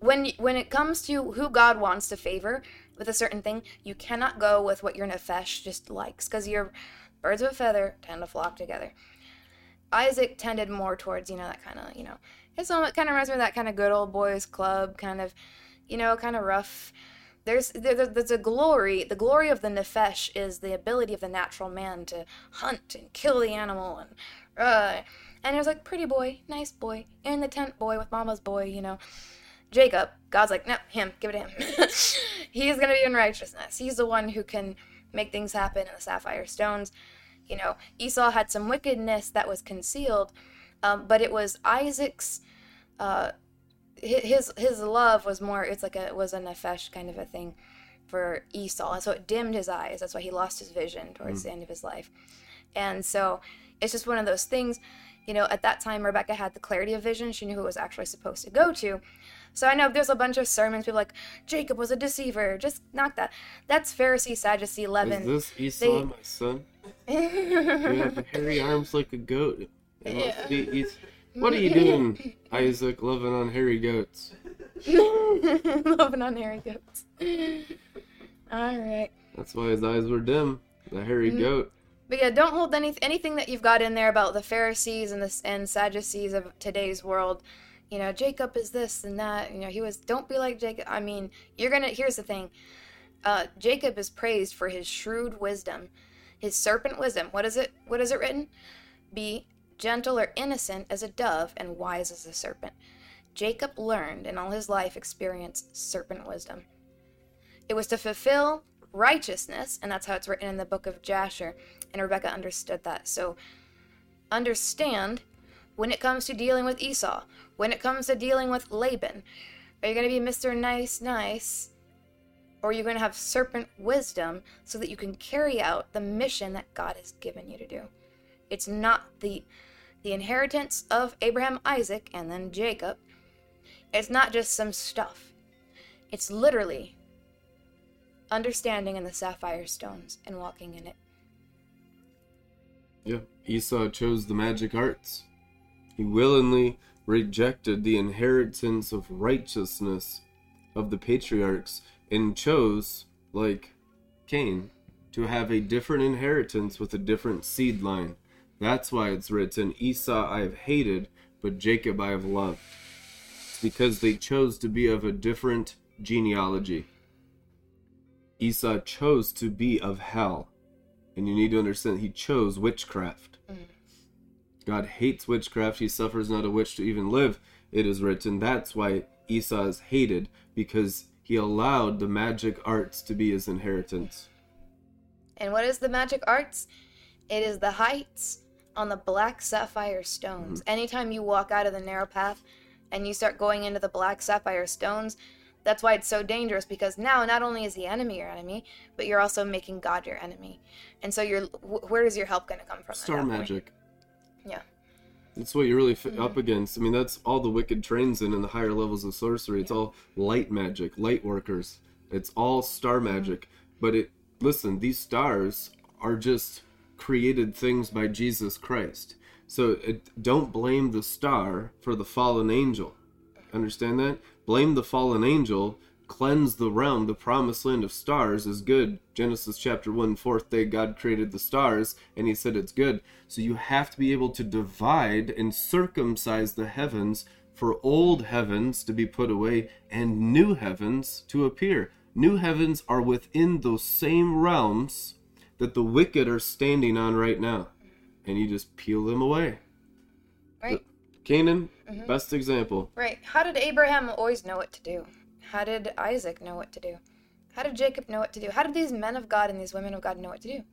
B: when when it comes to who God wants to favor with a certain thing, you cannot go with what your nefesh just likes, because your birds of a feather tend to flock together. Isaac tended more towards you know that kind of you know it's all, it kind of reminds me of that kind of good old boys club kind of you know kind of rough. There's there, there- there's a glory the glory of the nefesh is the ability of the natural man to hunt and kill the animal and uh and there's like pretty boy nice boy in the tent boy with mama's boy you know. Jacob god's like no him give it to him. He's gonna be in righteousness. He's the one who can make things happen in the sapphire stones. You know esau had some wickedness that was concealed um, but it was isaac's uh his his love was more it's like a was a nefesh kind of a thing for Esau. And so it dimmed his eyes. That's why he lost his vision towards the end of his life. And so it's just one of those things you know at that time Rebecca had the clarity of vision. She knew who it was actually supposed to go to. So I know there's a bunch of sermons people like Jacob was a deceiver. Just knock that. That's Pharisee Sadducee
A: Is this Esau,
B: They-
A: my son? You have hairy arms like a goat. And wants to eat- eat- What are you doing, Isaac, loving on hairy goats?
B: loving on hairy goats all right
A: That's why his eyes were dim. The hairy
B: Mm.
A: goat.
B: But yeah, don't hold any anything that you've got in there about the Pharisees and the and Sadducees of today's world. You know, Jacob is this and that. You know, he was. Don't be like Jacob. I mean, you're gonna. Here's the thing. Uh, Jacob is praised for his shrewd wisdom, his serpent wisdom. What is it? What is it written? Be gentle or innocent as a dove and wise as a serpent. Jacob learned in all his life experience serpent wisdom. It was to fulfill righteousness, and that's how it's written in the book of Jasher. And Rebecca understood that. So understand when it comes to dealing with Esau, when it comes to dealing with Laban, are you going to be Mr. Nice Nice? or are you're going to have serpent wisdom so that you can carry out the mission that God has given you to do. It's not the the inheritance of Abraham, Isaac, and then Jacob. It's not just some stuff. It's literally understanding in the sapphire stones and walking in it.
A: Yeah, Esau chose the magic arts. He willingly rejected the inheritance of righteousness of the patriarchs and chose, like Cain, to have a different inheritance with a different seed line. That's why it's written, Esau I have hated, but Jacob I have loved. It's because they chose to be of a different genealogy. Esau chose to be of hell. And you need to understand, he chose witchcraft. Mm-hmm. God hates witchcraft. He suffers not a witch to even live. It is written. That's why Esau is hated, because he allowed the magic arts to be his inheritance.
B: And what is the magic arts? It is the heights on the black sapphire stones. Mm-hmm. Anytime you walk out of the narrow path and you start going into the black sapphire stones, that's why it's so dangerous because now not only is the enemy your enemy, but you're also making God your enemy. And so you're wh- where is your help going to come from?
A: Star
B: that point?
A: magic.
B: Yeah.
A: That's what you're really f- up mm-hmm. against. I mean, that's all the wicked trains in in the higher levels of sorcery. It's all light magic, light workers. It's all star magic. Mm-hmm. But it listen, these stars are just created things by Jesus Christ. So it, don't blame the star for the fallen angel. Understand that? Blame the fallen angel. Cleanse the realm. The promised land of stars is good. Genesis chapter 1, fourth day, God created the stars, and He said it's good. So you have to be able to divide and circumcise the heavens for old heavens to be put away and new heavens to appear. New heavens are within those same realms that the wicked are standing on right now. And you just peel them away.
B: Right.
A: Canaan, mm-hmm. best example.
B: Right. How did Abraham always know what to do? How did Isaac know what to do? How did Jacob know what to do? How did these men of God and these women of God know what to do?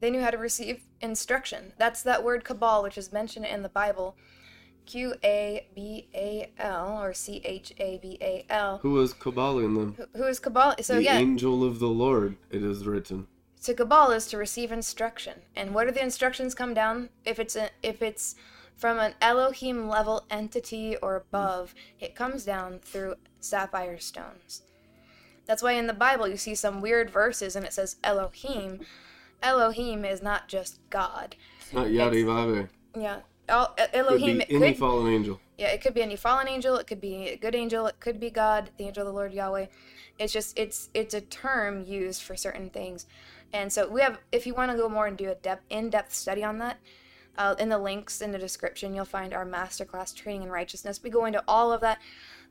B: They knew how to receive instruction. That's that word cabal, which is mentioned in the Bible. Q A B A L or C H A B A L.
A: Who was caballing them?
B: Who- Who is cabal? So
A: the
B: yeah,
A: angel of the Lord, it is written.
B: so cabal is to receive instruction. And where do the instructions come down? If it's a, if it's from an Elohim level entity or above, it comes down through sapphire stones. That's why in the Bible you see some weird verses and it says Elohim. Elohim is not just God.
A: It's not Yadivave.
B: Yeah.
A: Could
B: Elohim
A: be any
B: could
A: fallen angel.
B: yeah, it could be any fallen angel, it could be a good angel, it could be God, the angel of the Lord Yahweh. It's just it's it's a term used for certain things. And so we have if you want to go more and do a depth in-depth study on that, uh, in the links in the description you'll find our masterclass training in righteousness. We go into all of that,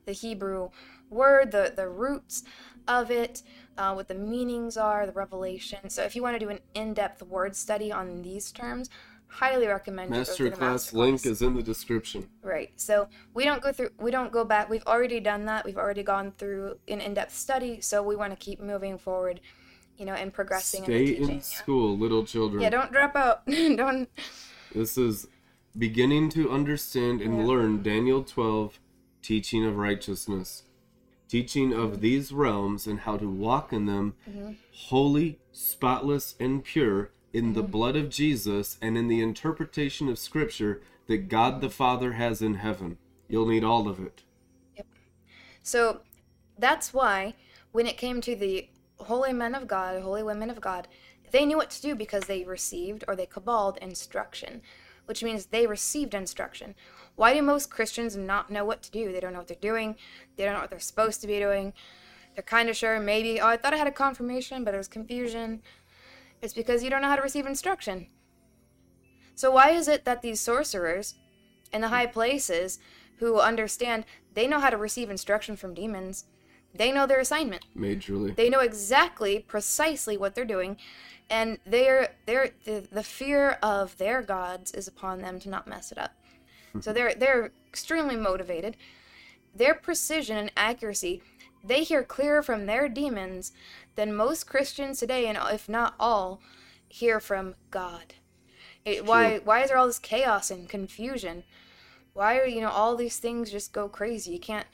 B: the Hebrew word, the the roots of it, uh, what the meanings are, the revelation. So if you want to do an in-depth word study on these terms, highly recommend you go through
A: Masterclass link is in the description.
B: Right. So we don't go through. We don't go back. We've already done that. We've already gone through an in-depth study. So we want to keep moving forward, you know, and progressing in
A: Stay
B: the teaching.
A: in school, little children.
B: Yeah. Don't drop out. don't.
A: This is beginning to understand and
B: Yeah.
A: learn Daniel 12, teaching of righteousness, teaching of these realms and how to walk in them
B: Mm-hmm.
A: holy, spotless, and pure in the mm-hmm. blood of Jesus and in the interpretation of Scripture that God the Father has in heaven. You'll need all of it. Yep.
B: So that's why when it came to the holy men of God, holy women of God, they knew what to do because they received or they caballed instruction, which means they received instruction. Why do most Christians not know what to do? They don't know what they're doing. They don't know what they're supposed to be doing. They're kind of sure, maybe, oh, I thought I had a confirmation, but it was confusion. It's because you don't know how to receive instruction. So, why is it that these sorcerers in the high places who understand they know how to receive instruction from demons? They know their assignment.
A: Majorly.
B: They know exactly, precisely what they're doing, and they're they're the, the fear of their gods is upon them to not mess it up. so hmm. they're they're extremely motivated. Their precision and accuracy, they hear clearer from their demons than most Christians today, and if not all, hear from God. It, why why is there all this chaos and confusion? Why are you know all these things just go crazy? You can't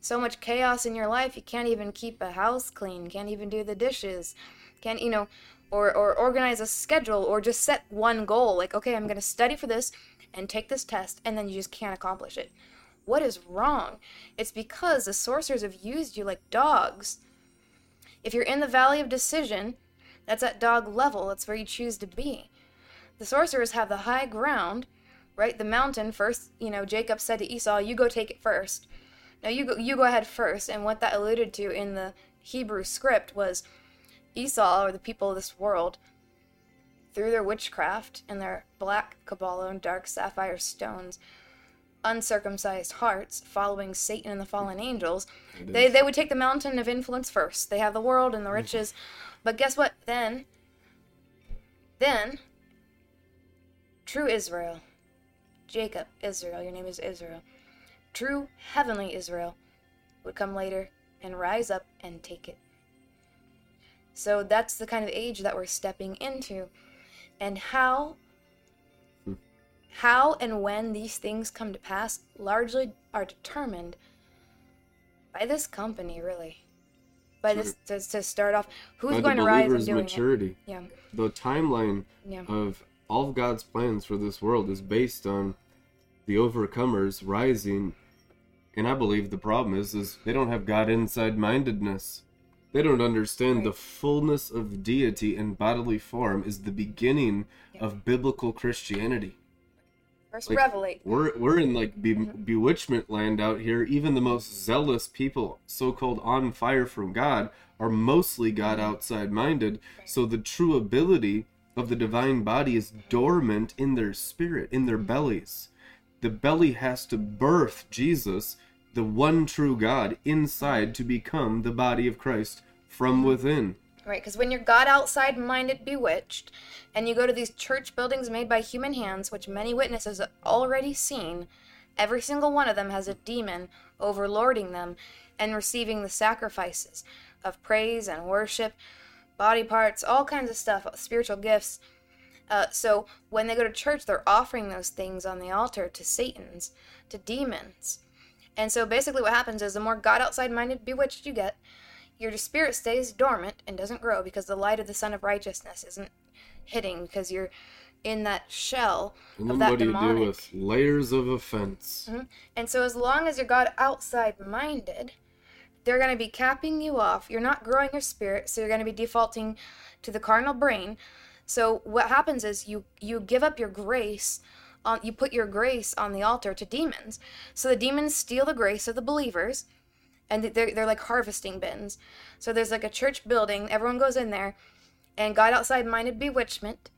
B: so much chaos in your life you can't even keep a house clean, can't even do the dishes, can't you know, or or organize a schedule or just set one goal like okay, I'm going to study for this and take this test and then you just can't accomplish it. What is wrong? It's because the sorcerers have used you like dogs. If you're in the valley of decision, that's at dog level, that's where you choose to be. The sorcerers have the high ground, right? The mountain first, you know, Jacob said to Esau, "You go take it first. Now you go you go ahead first. And what that alluded to in the Hebrew script was Esau or the people of this world through their witchcraft and their black Kabbalah and dark sapphire stones, uncircumcised hearts, following Satan and the fallen mm-hmm. angels, they, they would take the mountain of influence first. They have the world and the mm-hmm. riches. but guess what? Then, then, true Israel, Jacob, Israel, your name is Israel, true heavenly Israel would come later and rise up and take it. So that's the kind of age that we're stepping into and how how and when these things come to pass largely are determined by this company really by this to, to start off who's
A: By
B: going to rise and doing
A: maturity.
B: it yeah
A: The timeline
B: yeah
A: of all of God's plans for this world is based on the overcomers rising. And I believe the problem is is they don't have God inside mindedness. They don't understand the fullness of deity in bodily form is the beginning
B: Yeah.
A: of biblical Christianity.
B: First
A: like-
B: revelate
A: We're we're in like be- mm-hmm. bewitchment land out here. Even the most zealous people, so-called on fire from God, are mostly God mm-hmm. outside minded. So the true ability of the divine body is dormant in their spirit, in their mm-hmm. bellies. The belly has to birth Jesus, the one true God, inside to become the body of Christ from within.
B: Right, because when you're God outside minded bewitched, and you go to these church buildings made by human hands, which many witnesses have already seen, every single one of them has a demon overlording them and receiving the sacrifices of praise and worship, body parts, all kinds of stuff, spiritual gifts. Uh, so when they go to church, they're offering those things on the altar to Satans, to demons. And so basically, what happens is the more God outside minded bewitched you get, your spirit stays dormant and doesn't grow because the light of the Son of Righteousness isn't hitting because you're in that shell
A: And
B: of that
A: what do you do with layers of offense?
B: Mhm. And so, as long as you're God outside minded, they're going to be capping you off. You're not growing your spirit, so you're going to be defaulting to the carnal brain. So, what happens is you you give up your grace. On, you put your grace on the altar to demons. So the demons steal the grace of the believers, and they're, they're like harvesting bins. So there's like a church building, everyone goes in there, and God outside minded bewitchment,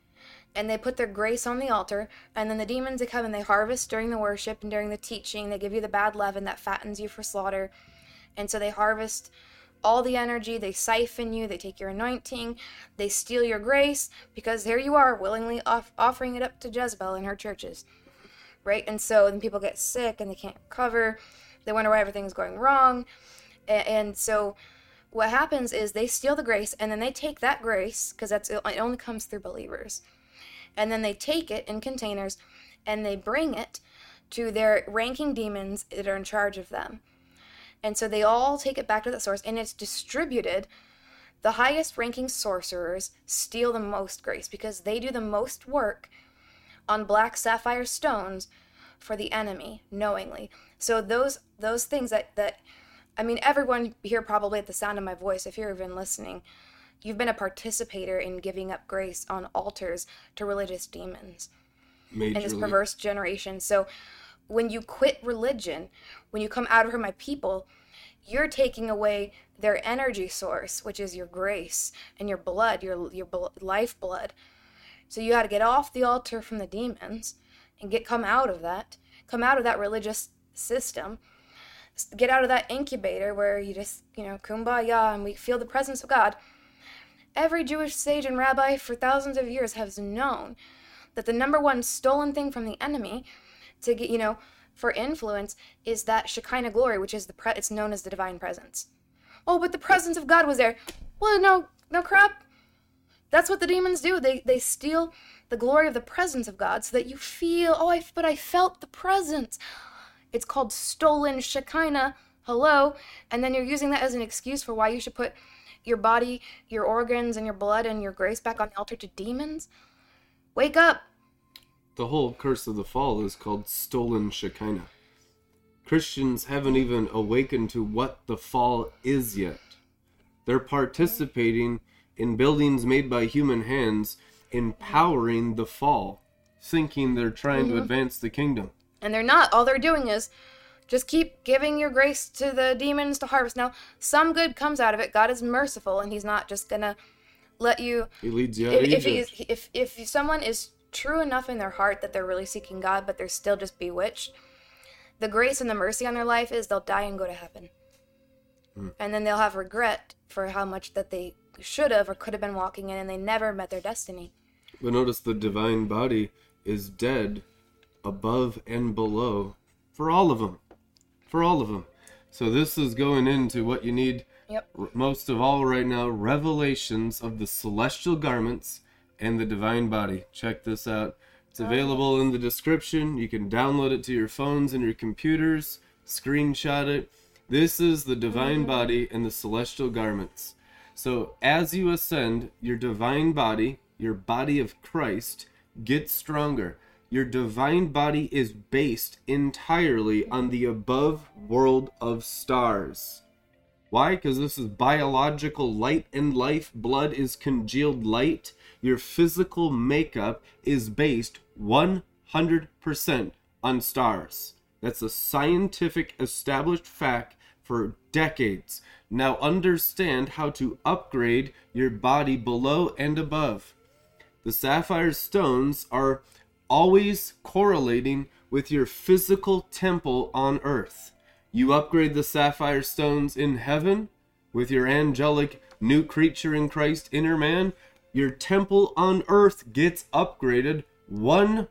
B: and they put their grace on the altar and then the demons they come and they harvest during the worship and during the teaching they give you the bad leaven that fattens you for slaughter and so they harvest all the energy they siphon you they take your anointing they steal your grace because there you are willingly off- offering it up to jezebel in her churches right and so then people get sick and they can't recover they wonder why everything's going wrong and so what happens is they steal the grace and then they take that grace because that's it only comes through believers and then they take it in containers and they bring it to their ranking demons that are in charge of them. And so they all take it back to the source and it's distributed. The highest ranking sorcerers steal the most grace because they do the most work on black sapphire stones for the enemy knowingly. So those those things that that I mean everyone here probably at the sound of my voice if you're even listening You've been a participator in giving up grace on altars to religious demons in this perverse generation. So when you quit religion, when you come out of her, my people, you're taking away their energy source, which is your grace and your blood, your your bl- lifeblood. So you got to get off the altar from the demons and get come out of that, come out of that religious system. Get out of that incubator where you just, you know, kumbaya and we feel the presence of God. Every Jewish sage and rabbi for thousands of years has known that the number one stolen thing from the enemy to get, you know, for influence is that Shekinah glory, which is the pre- it's known as the divine presence. Oh, but the presence of God was there. Well, no, no crap. That's what the demons do. They they steal the glory of the presence of God so that you feel, oh, I but I felt the presence. It's called stolen Shekinah Hello? And then you're using that as an excuse for why you should put your body, your organs, and your blood and your grace back on the altar to demons? Wake up!
A: The whole curse of the fall is called stolen Shekinah. Christians haven't even awakened to what the fall is yet. They're participating in buildings made by human hands, empowering the fall, thinking they're trying to mm-hmm. advance the kingdom.
B: And they're not. All they're doing is just keep giving your grace to the demons to harvest. Now, some good comes out of it. God is merciful, and He's not just gonna let you.
A: He leads you out
B: If
A: of
B: if, if if someone is true enough in their heart that they're really seeking God, but they're still just bewitched, the grace and the mercy on their life is they'll die and go to heaven, hmm. and then they'll have regret for how much that they should have or could have been walking in, and they never met their destiny.
A: But notice the divine body is dead above and below for all of them. For all of them. So this is going into what you need
B: Yep.
A: r- most of all right now revelations of the celestial garments and the divine body. Check this out. It's oh. available in the description. You can download it to your phones and your computers, screenshot it. This is the divine mm-hmm. body and the celestial garments. So as you ascend, your divine body, your body of Christ, gets stronger. Your divine body is based entirely on the above world of stars. Why? Because this is biological light and life. Blood is congealed light. Your physical makeup is based 100% on stars. That's a scientific established fact for decades. Now understand how to upgrade your body below and above. The sapphire stones are always correlating with your physical temple on earth. You upgrade the sapphire stones in heaven with your angelic new creature in Christ inner man, your temple on earth gets upgraded 100%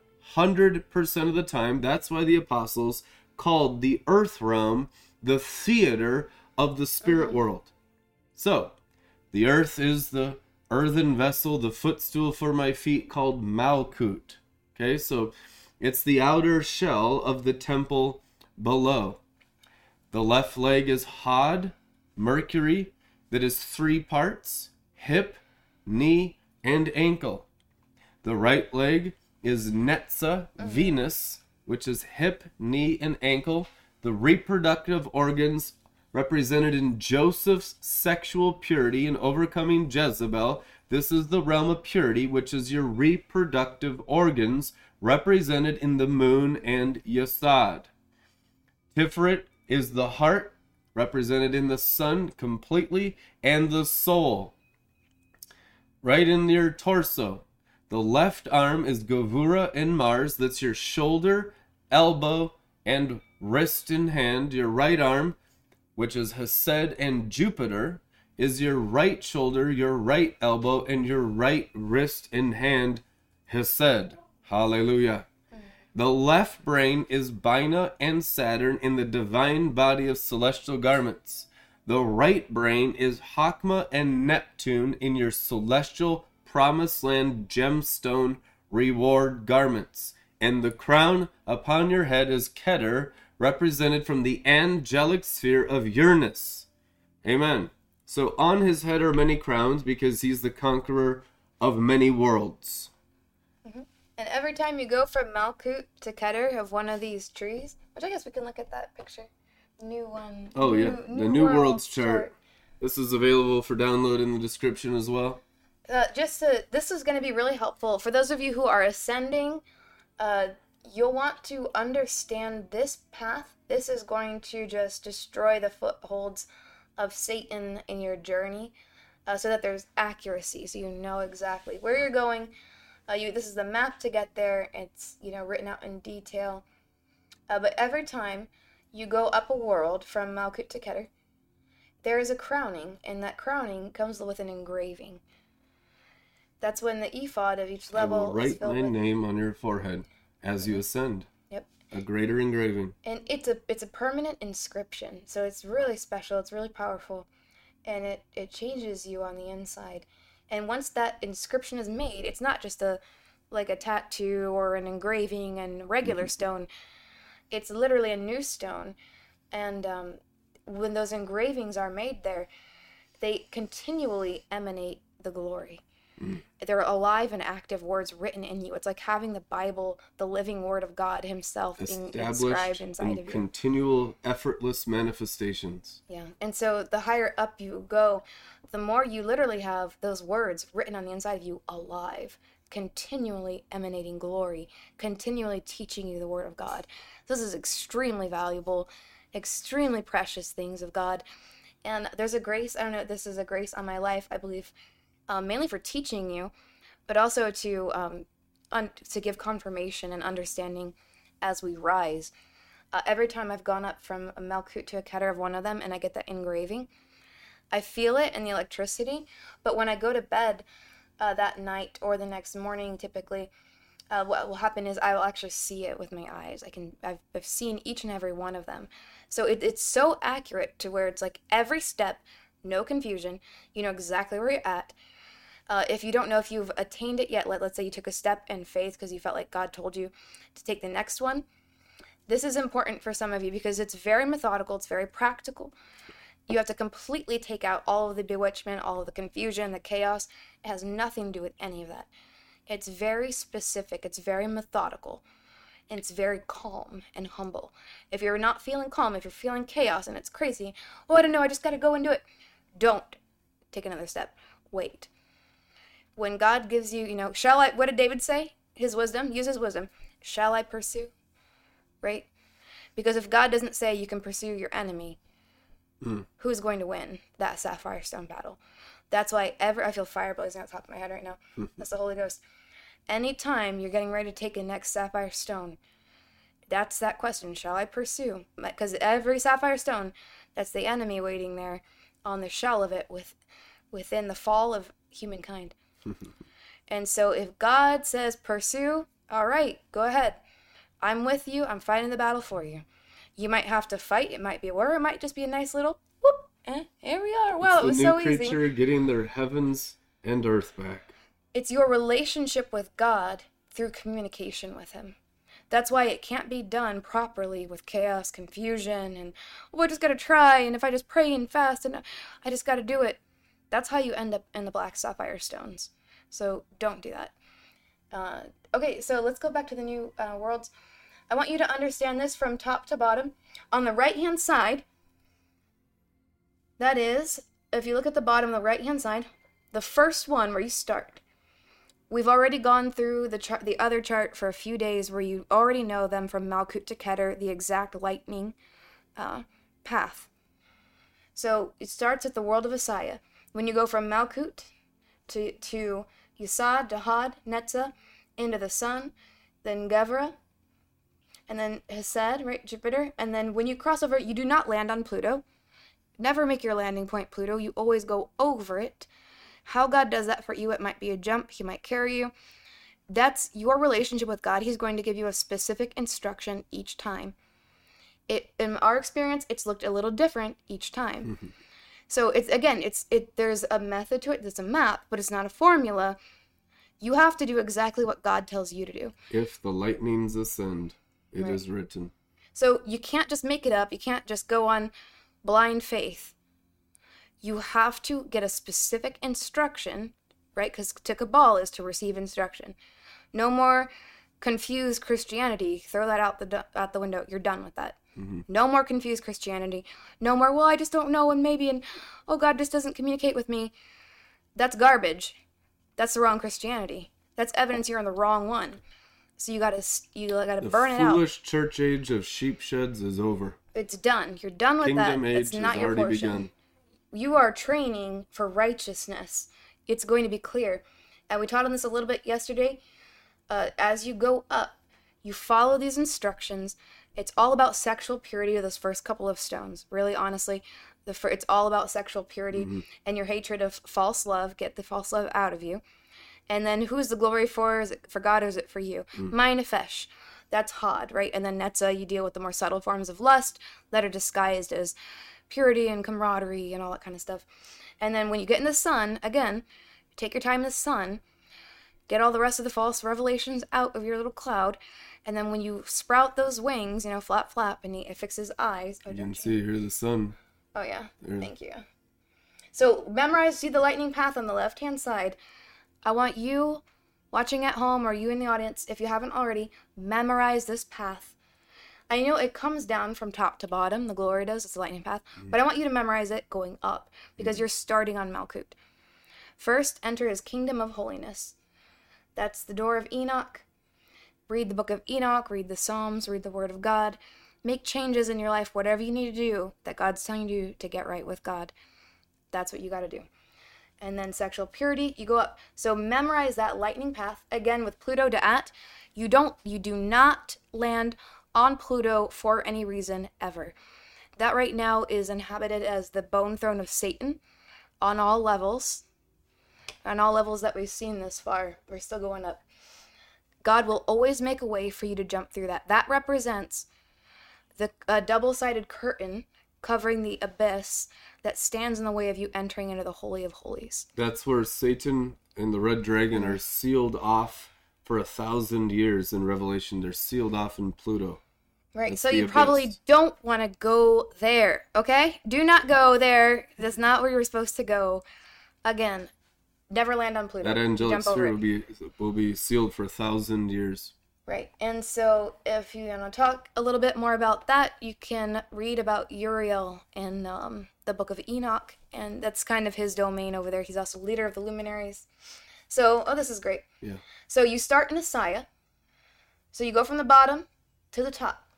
A: of the time. That's why the apostles called the earth realm the theater of the spirit uh-huh. world. So, the earth is the earthen vessel, the footstool for my feet called Malkut. Okay, so it's the outer shell of the temple below. The left leg is Hod, Mercury, that is three parts hip, knee, and ankle. The right leg is Netza, uh-huh. Venus, which is hip, knee, and ankle. The reproductive organs represented in Joseph's sexual purity and overcoming Jezebel. This is the realm of purity, which is your reproductive organs represented in the moon and Yesod. Tiferet is the heart, represented in the sun completely, and the soul. Right in your torso. The left arm is Gevurah and Mars. That's your shoulder, elbow, and wrist and hand. Your right arm, which is Hesed and Jupiter, is your right shoulder, your right elbow, and your right wrist and hand, Hesed. Hallelujah. Mm-hmm. The left brain is Bina and Saturn in the divine body of celestial garments. The right brain is Hakma and Neptune in your celestial promised land gemstone reward garments. And the crown upon your head is Keter, represented from the angelic sphere of Uranus. Amen. So on his head are many crowns because he's the conqueror of many worlds.
B: And every time you go from Malkut to Keter of one of these trees, which I guess we can look at that picture. New one.
A: Oh yeah, the New Worlds chart. This is available for download in the description as well.
B: Uh, just to, this is going to be really helpful for those of you who are ascending. Uh, you'll want to understand this path. This is going to just destroy the footholds of Satan in your journey, uh, so that there's accuracy, so you know exactly where you're going. Uh, you this is the map to get there. It's you know written out in detail. Uh, but every time you go up a world from Malkut to Keter, there is a crowning, and that crowning comes with an engraving. That's when the ephod of each level.
A: I will write my
B: with,
A: name on your forehead as you ascend.
B: Yep.
A: A greater engraving.
B: and it's a it's a permanent inscription. So it's really special. It's really powerful, and it it changes you on the inside. And once that inscription is made, it's not just a like a tattoo or an engraving and regular stone. It's literally a new stone, and um, when those engravings are made there, they continually emanate the glory. They're alive and active words written in you. It's like having the Bible, the living Word of God Himself, being inscribed inside
A: in
B: of you.
A: continual, effortless manifestations.
B: Yeah. And so the higher up you go, the more you literally have those words written on the inside of you alive, continually emanating glory, continually teaching you the word of God. This is extremely valuable, extremely precious things of God. And there's a grace, I don't know, this is a grace on my life, I believe, um, mainly for teaching you, but also to um, un- to give confirmation and understanding as we rise. Uh, every time I've gone up from a Malkut to a Keter of one of them and I get that engraving, I feel it in the electricity. But when I go to bed uh, that night or the next morning, typically, uh, what will happen is I will actually see it with my eyes. I can I've, I've seen each and every one of them. So it, it's so accurate to where it's like every step, no confusion. You know exactly where you're at. Uh, if you don't know if you've attained it yet, let, let's say you took a step in faith because you felt like God told you to take the next one. This is important for some of you because it's very methodical, it's very practical. You have to completely take out all of the bewitchment, all of the confusion, the chaos. It has nothing to do with any of that. It's very specific, it's very methodical, and it's very calm and humble. If you're not feeling calm, if you're feeling chaos and it's crazy, oh, I don't know, I just got to go and do it. Don't take another step. Wait. When God gives you, you know, shall I, what did David say? His wisdom, use his wisdom. Shall I pursue? Right? Because if God doesn't say you can pursue your enemy, hmm. who's going to win that sapphire stone battle? That's why ever I feel fire blazing on top of my head right now. Hmm. That's the Holy Ghost. Anytime you're getting ready to take a next sapphire stone, that's that question: Shall I pursue? Because every sapphire stone, that's the enemy waiting there on the shell of it, with within the fall of humankind. And so, if God says pursue, all right, go ahead. I'm with you. I'm fighting the battle for you. You might have to fight. It might be a war. It might just be a nice little whoop. Eh, here we are. Well, it was so easy.
A: creature getting their heavens and earth back.
B: It's your relationship with God through communication with Him. That's why it can't be done properly with chaos, confusion, and oh, I just gotta try, and if I just pray and fast, and I just gotta do it. That's how you end up in the black sapphire stones. So don't do that. Uh, okay, so let's go back to the new uh, worlds. I want you to understand this from top to bottom. On the right hand side, that is, if you look at the bottom the right hand side, the first one where you start. We've already gone through the chart, the other chart for a few days where you already know them from Malkut to Keter, the exact lightning uh, path. So it starts at the world of Asaya. When you go from Malkut to to Yesod, Dahad, Netzah, into the sun, then Gevurah, and then Hesed, right, Jupiter, and then when you cross over, you do not land on Pluto. Never make your landing point Pluto. You always go over it. How God does that for you, it might be a jump, He might carry you. That's your relationship with God. He's going to give you a specific instruction each time. It in our experience, it's looked a little different each time. Mm-hmm. So it's again, it's it there's a method to it, there's a map, but it's not a formula. You have to do exactly what God tells you to do.
A: If the lightnings ascend, it is
B: Right.
A: written.
B: So you can't just make it up. You can't just go on blind faith. You have to get a specific instruction, right? Because to Kabbalah is to receive instruction. No more confused Christianity. Throw that out the out the window. You're done with that. No more confused Christianity. No more. Well, I just don't know, and maybe, and oh, God just doesn't communicate with me. That's garbage. That's the wrong Christianity. That's evidence you're in the wrong one. So you gotta you gotta
A: The
B: burn it out The
A: foolish church age of sheep sheds is over.
B: it's done. You're done with
A: Kingdom
B: that.
A: age
B: It's not your
A: already
B: portion.
A: begun.
B: You are training for righteousness. It's going to be clear. And we taught on this a little bit yesterday. Uh, as you go up, you follow these instructions. It's all about sexual purity of those first couple of stones. Really, honestly, the fir- it's all about sexual purity mm-hmm. and your hatred of false love. Get the false love out of you. And then who's the glory for? Is it for God or is it for you? Mm. My nefesh. That's Hod, right? And then Netzah, you deal with the more subtle forms of lust that are disguised as purity and camaraderie and all that kind of stuff. And then when you get in the sun, again, take your time in the sun, get all the rest of the false revelations out of your little cloud. And then when you sprout those wings, you know, flap, flap, and he fixes eyes. Oh,
A: You can
B: you?
A: see here the sun
B: Oh yeah.
A: Yeah.
B: Thank you. So memorize. See the lightning path on the left hand side. I want you watching at home or you in the audience, if you haven't already, memorize this path. I know it comes down from top to bottom. The glory does. It's the lightning path. Mm. But I want you to memorize it going up because mm. you're starting on Malkut. First, enter his kingdom of holiness. That's the door of Enoch. Read the book of Enoch, read the Psalms, read the Word of God. Make changes in your life, whatever you need to do that God's telling you to get right with God. That's what you got to do. And then sexual purity, you go up. So memorize that lightning path again with Pluto to at. You don't, you do not land on Pluto for any reason ever. That right now is inhabited as the bone throne of Satan on all levels. On all levels that we've seen this far, we're still going up. God will always make a way for you to jump through that. That represents the double-sided curtain covering the abyss that stands in the way of you entering into the holy of holies.
A: That's where Satan and the red dragon are sealed off for a thousand years in Revelation. They're sealed off in Pluto.
B: Right.
A: That's
B: so you
A: abyss.
B: probably don't want to go there, okay? Do not go there. That's not where you're supposed to go. Again, never land on Pluto.
A: That angelic sphere will be will be sealed for a thousand years.
B: Right. And so if you want to talk a little bit more about that, you can read about Uriel in um, the book of Enoch, and that's kind of his domain over there. He's also leader of the luminaries. So, oh, this is great.
A: Yeah.
B: So you start in Asaya. So you go from the bottom to the top.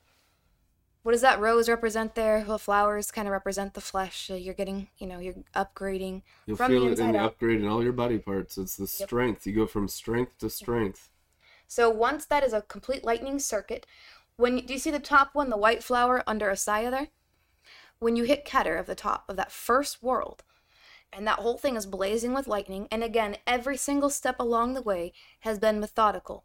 B: What does that rose represent there? Well, flowers kind of represent the flesh. So you're getting, you know, you're upgrading
A: You'll feel it in the
B: out.
A: upgrade in all your body parts. It's the strength. You go from strength to strength.
B: So once that is a complete lightning circuit, when do you see the top one, the white flower under Asaya there? When you hit Keter of the top of that first world, and that whole thing is blazing with lightning, and again, every single step along the way has been methodical.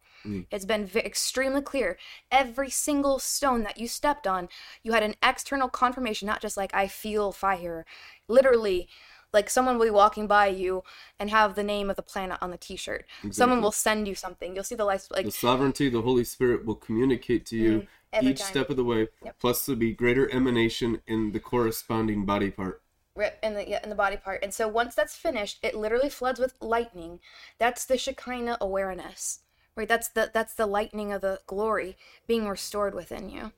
B: It's been ve- extremely clear. Every single stone that you stepped on, you had an external confirmation, not just like I feel fire. Literally, like someone will be walking by you and have the name of the planet on the T-shirt. Someone will send you something. You'll see the lights like
A: The sovereignty, the Holy Spirit will communicate to you
B: Mm,
A: each
B: time.
A: step of the way. Plus, there'll be greater emanation in the corresponding body part.
B: In the yeah, in the body part. And so once that's finished, it literally floods with lightning. That's the Shekinah awareness. Right? That's the that's the lightning of the glory being restored within you.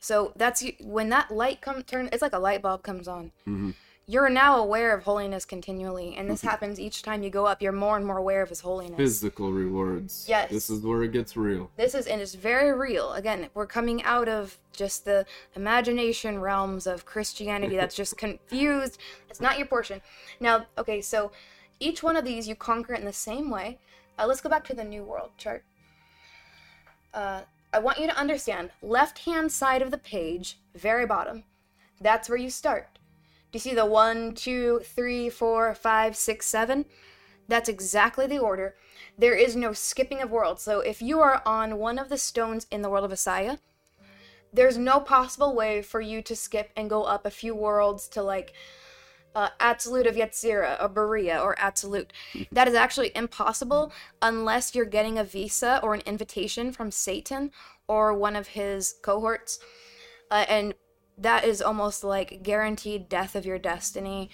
B: So that's when that light come turn it's like a light bulb comes on. Mm-hmm. You're now aware of holiness continually, and this happens each time you go up. You're more and more aware of His holiness.
A: Physical rewards.
B: Yes.
A: This is where it gets real.
B: this is and it's very real again we're coming out of just the imagination realms of christianity that's just confused it's not your portion now okay so each one of these you conquer in the same way uh, let's go back to the new world chart uh, i want you to understand left hand side of the page very bottom that's where you start you see the one two three four five six seven that's exactly the order. There is no skipping of worlds. So if you are on one of the stones in the world of Asaya, there's no possible way for you to skip and go up a few worlds to like uh, Absolute of Yetzirah or Beriah or Absolute. That is actually impossible unless you're getting a visa or an invitation from Satan or one of his cohorts. Uh, and that is almost like guaranteed death of your destiny.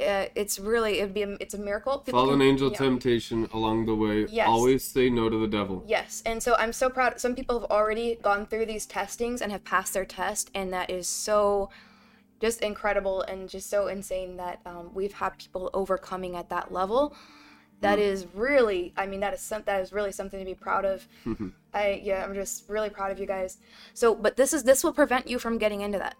B: Uh, it's really it'd be a, it's a miracle. People
A: Fallen
B: can-
A: angel temptation along the way.
B: Yes.
A: Always say no to the devil.
B: Yes, and so I'm so proud. Some people have already gone through these testings and have passed their test, and that is so just incredible and just so insane that um, we've had people overcoming at that level. That mm. is really, I mean, that is some, that is really something to be proud of. Mm-hmm. I yeah, I'm just really proud of you guys. So, but this is this will prevent you from getting into that.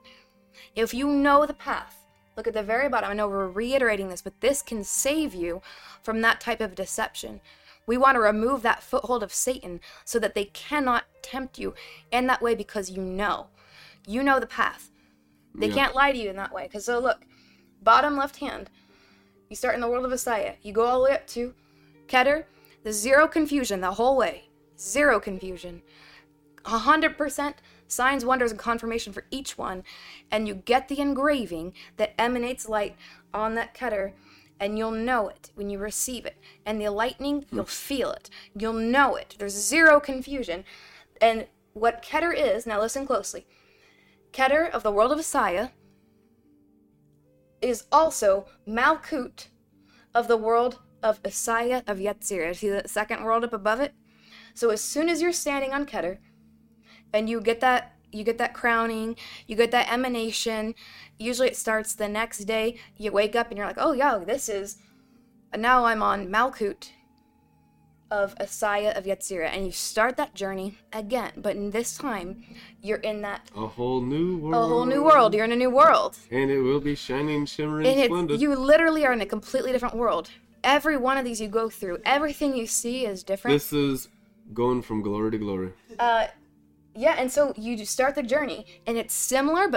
B: If you know the path, look at the very bottom. I know we're reiterating this, but this can save you from that type of deception. We want to remove that foothold of Satan so that they cannot tempt you in that way because you know. You know the path. They
A: Yeah.
B: can't lie to you in that way. Because, so look, bottom left hand, you start in the world of Asaya. You go all the way up to Keter. There's zero confusion the whole way. Zero confusion. 100% signs, wonders, and confirmation for each one, and you get the engraving that emanates light on that Keter, and you'll know it when you receive it. And the lightning, you'll feel it. You'll know it. There's zero confusion. And what Keter is, now listen closely Keter of the world of Asaya is also Malkut of the world of Isaiah of Yetzirah. See the second world up above it? So as soon as you're standing on Keter, and you get that you get that crowning, you get that emanation. Usually it starts the next day. You wake up and you're like, oh yeah, this is now I'm on Malkut of Isaiah of Yetzirah, and you start that journey again. But in this time, you're in that
A: A whole new world.
B: a whole new world. You're in a new world,
A: And it will be shining, shimmering,
B: and
A: splendid.
B: you literally are in a completely different world. Every one of these you go through, everything you see is different.
A: This is going from glory to glory.
B: Uh, yeah, and so you start the journey, and it's similar but